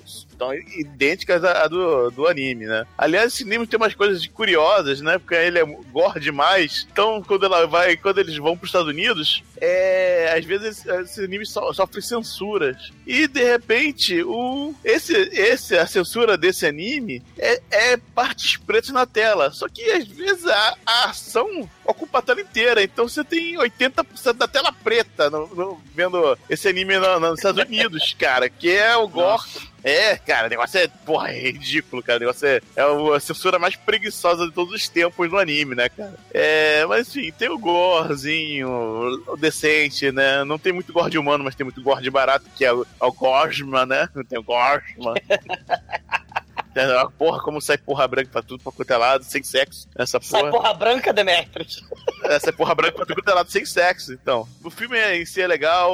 Estão idênticas à do, do anime, né? Aliás, esse anime tem umas coisas curiosas, né? Porque ele é gore demais. Então, quando ela vai, quando eles vão para os Estados Unidos, é, às vezes esse, esse anime so, sofre censuras. E de repente, o, esse, esse, a censura desse anime é, é partes pretas na tela. Só que às vezes a, a ação ocupa a tela inteira. Então você tem 80% da tela preta no- no- vendo esse anime no- nos Estados Unidos, cara, que é o gore. É, cara, o negócio é, porra, é ridículo, cara. O negócio é, é a censura mais preguiçosa de todos os tempos no anime, né, cara? É, mas enfim, tem o gorezinho, o decente, né? Não tem muito gore humano, mas tem muito gore barato, que é o, é o Gosma, né? Tem o Gosma. Porra, como sai porra branca pra tudo, pra quanto é lado, sem sexo. Essa porra. Sai porra branca, Demetrius. Essa é porra branca pra tudo é lado sem sexo, então. O filme em si é legal.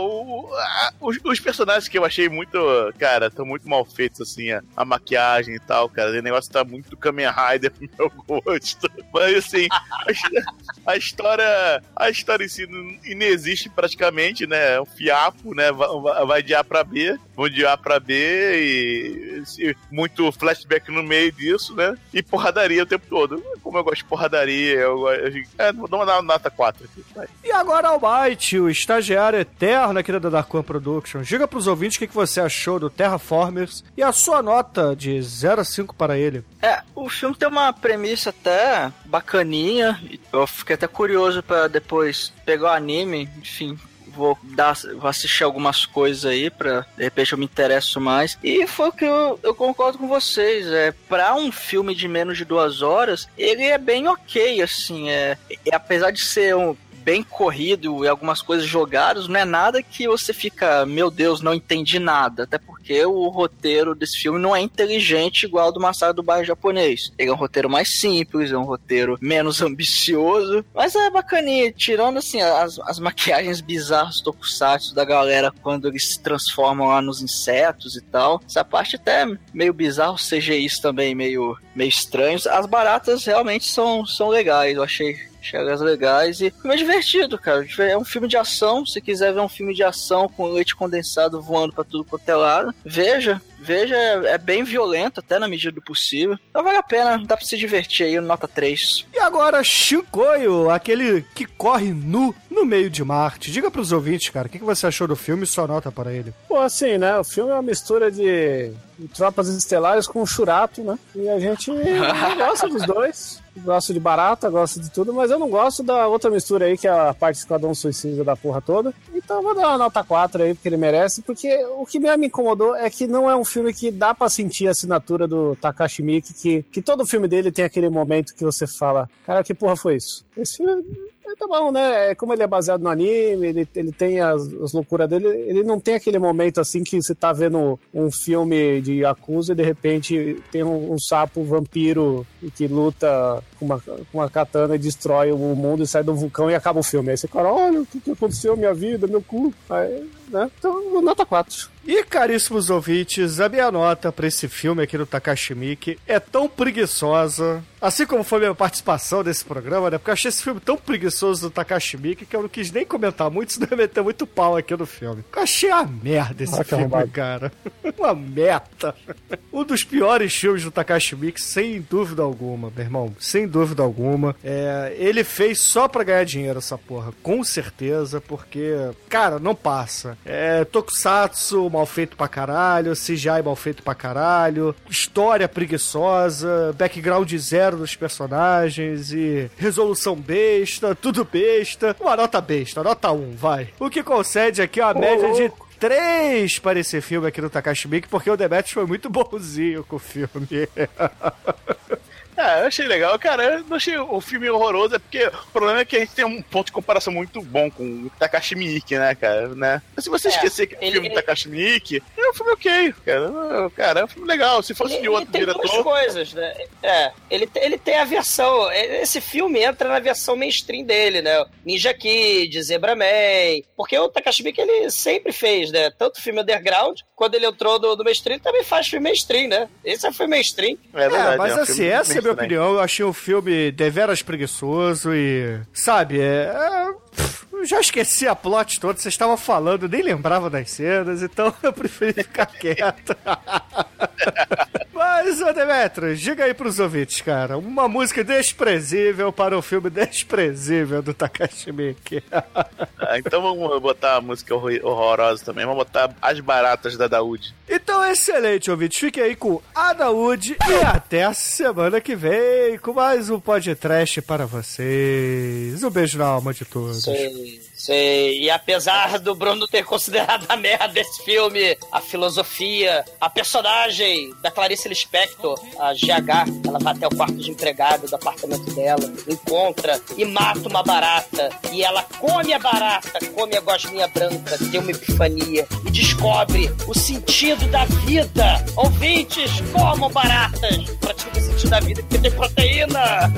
Os, os personagens que eu achei muito. Cara, estão muito mal feitos, assim, a, a maquiagem e tal, cara. O negócio tá muito Kamen Rider pro meu gosto. Mas assim, a, a história. A história em si não, inexiste praticamente, né? É um fiapo, né? Vai de A pra B, vão de A pra B e. se- muito flashback no meio disso, né? E porradaria o tempo todo. Como eu gosto de porradaria, eu gosto. É, vou dar uma nota 4 aqui. vai. E agora, Almighty, o estagiário eterno aqui da Dark One Productions. Diga pros ouvintes o que que você achou do Terraformers e a sua nota de 0 a 5 para ele. É, o filme tem uma premissa até bacaninha. Eu fiquei até curioso pra depois pegar o anime, enfim. Vou, dar, vou assistir algumas coisas aí pra de repente eu me interesso mais. E foi o que eu, eu concordo com vocês. É, pra um filme de menos de duas horas, ele é bem ok, assim. É, e apesar de ser um bem corrido e algumas coisas jogadas, não é nada que você fica, meu Deus, não entendi nada. Até porque o roteiro desse filme não é inteligente igual ao do Massacre do Bairro Japonês. Ele é um roteiro mais simples, é um roteiro menos ambicioso, mas é bacaninha, tirando assim as, as maquiagens bizarras tokusatsu da galera quando eles se transformam lá nos insetos e tal. Essa parte até é meio bizarro, CGIs também meio, meio estranhos. As baratas realmente são, são legais, eu achei Achei elas legais e filme é divertido, cara. É um filme de ação. Se quiser ver um filme de ação com leite condensado voando pra tudo quanto é lado, veja. Veja, é, é bem violento, até na medida do possível. Então vale a pena, dá pra se divertir aí, nota 3. E agora, Shinkoio, aquele que corre nu no meio de Marte. Diga pros ouvintes, cara, o que que você achou do filme e sua nota para ele. Pô, assim, né? O filme é uma mistura de, Tropas Estelares com Churato, né? E a gente gosta dos dois. Gosto de barata, gosto de tudo, mas eu não gosto da outra mistura aí, que é a parte Esquadrão Suicida da porra toda. Então eu vou dar uma nota 4 aí, porque ele merece, porque o que me incomodou é que não é um filme que dá pra sentir a assinatura do Takashi Miike, que, que todo filme dele tem aquele momento que você fala, cara, que porra foi isso? Esse filme tá bom, né? Como ele é baseado no anime, ele, ele tem as, as loucuras dele, ele não tem aquele momento assim que você tá vendo um filme de Yakuza e de repente tem um, um sapo vampiro que luta com uma, com uma katana e destrói o mundo e sai do vulcão e acaba o filme. Aí você fala, olha o que, que aconteceu, minha vida, meu cu. Aí, né? Então, nota 4. E caríssimos ouvintes, a minha nota pra esse filme aqui do Takashi Miike é tão preguiçosa, assim como foi minha participação nesse programa, né? Porque eu achei esse filme tão preguiçoso do Takashi Miike que eu não quis nem comentar muito, senão ia meter muito pau aqui no filme. Eu achei a merda esse Ah, filme, arrombado. cara. Uma meta. Um dos piores filmes do Takashi Miike, sem dúvida alguma, meu irmão. Sem dúvida alguma. É, ele fez só pra ganhar dinheiro essa porra, com certeza, porque, cara, não passa. É, Tokusatsu mal feito pra caralho, CGI mal feito pra caralho, história preguiçosa, background zero dos personagens e resolução besta, tudo besta. Uma nota besta, nota 1, vai. O que concede aqui uma média de 3 para esse filme aqui no Takashi Miike, porque o Demetrius foi muito bonzinho com o filme. Ah, eu achei legal, cara. Eu não achei o filme horroroso, é porque o problema é que a gente tem um ponto de comparação muito bom com o Takashi Miike, né, cara? Né? Mas se você É, esquecer que é um ele- filme do Takashi Miike, é um filme ok, cara. Cara, é um filme legal. Se fosse Ele, de ele outro tem duas diretor. coisas, né? É, ele, ele tem a versão. Esse filme entra na versão mainstream dele, né? Ninja Kid, Zebra Man. Porque o Takashi Miike ele sempre fez, né? Tanto filme underground, quando ele entrou no, no mainstream, ele também faz filme mainstream, né? Esse é filme mainstream. É, mas assim, essa é minha opinião. Eu achei o filme deveras preguiçoso e. Sabe, é. é, já esqueci a plot toda, vocês estavam falando, nem lembrava das cenas, então eu preferi ficar quieto. Mas, ô Demetrius, diga aí pros ouvintes, cara, uma música desprezível para o filme desprezível do Takashi Miike. Ah, então vamos botar a música horror- horrorosa também. Vamos botar As Baratas da Daúde. Então, excelente, ouvintes. Fique aí com a Daúde e até a semana que vem com mais um podcast para vocês. Um beijo na alma de todos. Sei. E apesar do Bruno ter considerado a merda desse filme, a filosofia, a personagem da Clarice Lispector, a GH, ela vai até o quarto de empregado do apartamento dela, encontra e mata uma barata. E ela come a barata, come a gosminha branca, tem uma epifania e descobre o sentido da vida. Ouvintes, comam baratas pra descobrir o sentido da vida, porque tem proteína.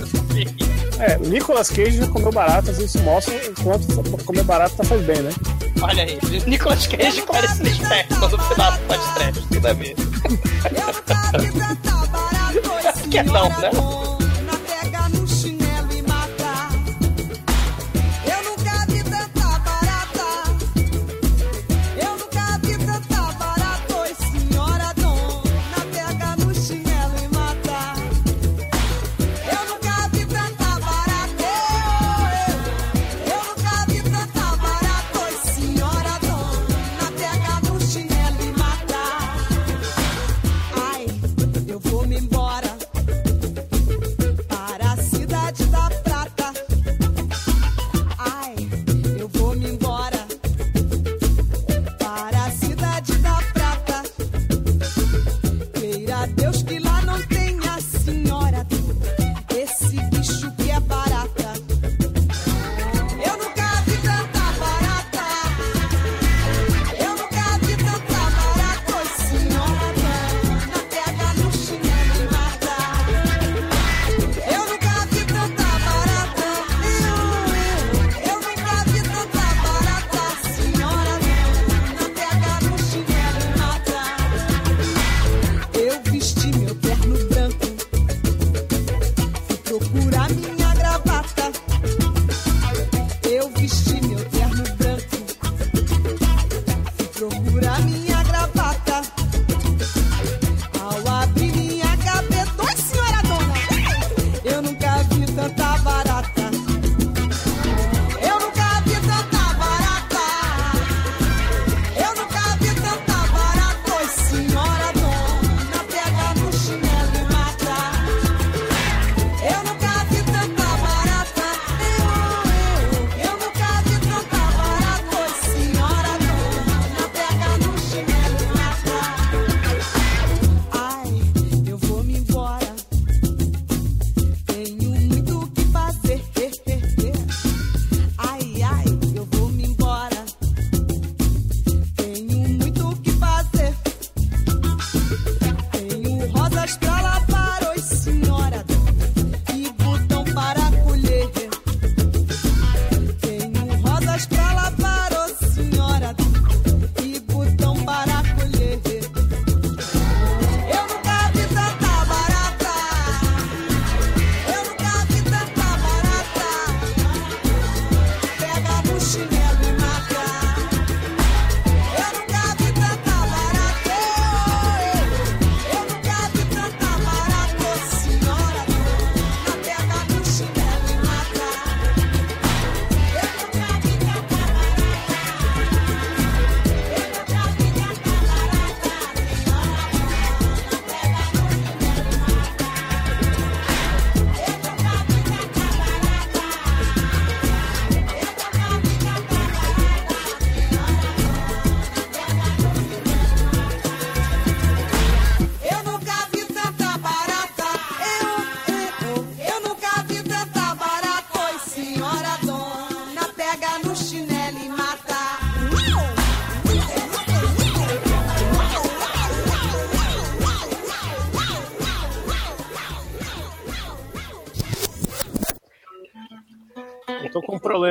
É, Nicolas Cage já comeu baratas e isso mostra o quanto comer barata faz bem, né? Olha aí, Nicolas Cage e Clarice Lispector no final do podcast, tudo a ver. Que não, né?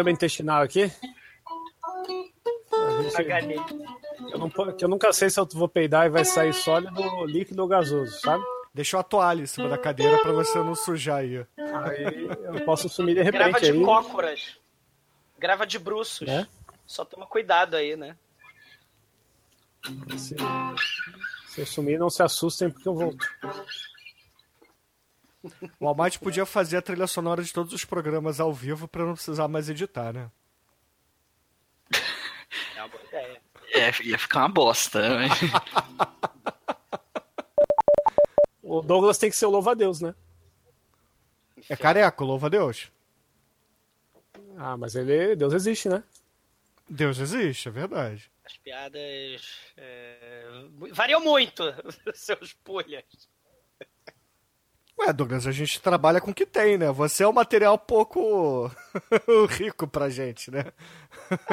Problema intestinal aqui. A eu, não, eu nunca sei se eu vou peidar e vai sair sólido, líquido ou gasoso, sabe? Deixa uma toalha em cima da cadeira pra você não sujar aí. Aí eu posso sumir de repente Grava de aí. cócoras. Grava de bruços. É? Só toma cuidado aí, né? Se, se eu sumir, não se assustem porque eu volto. O Almighty podia fazer a trilha sonora de todos os programas ao vivo pra não precisar mais editar, né? É uma boa ideia. É, ia ficar uma bosta. né? O Douglas tem que ser o louva-a-Deus, né? É careco, louva a Deus. Ah, mas ele, Deus existe, né? Deus existe, é verdade. As piadas é, variam muito, seus pulhas. Ué, Douglas, a gente trabalha com o que tem, né? Você é um material pouco rico pra gente, né?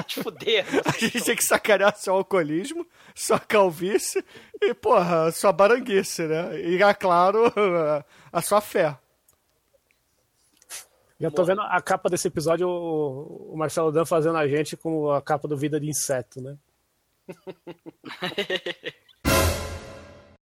Te fuder. A gente tem que sacanear seu alcoolismo, sua calvície e, porra, sua baranguice, né? E, é claro, a sua fé. Já tô vendo a capa desse episódio, o, o Marcelo Dan fazendo a gente com a capa do Vida de Inseto, né?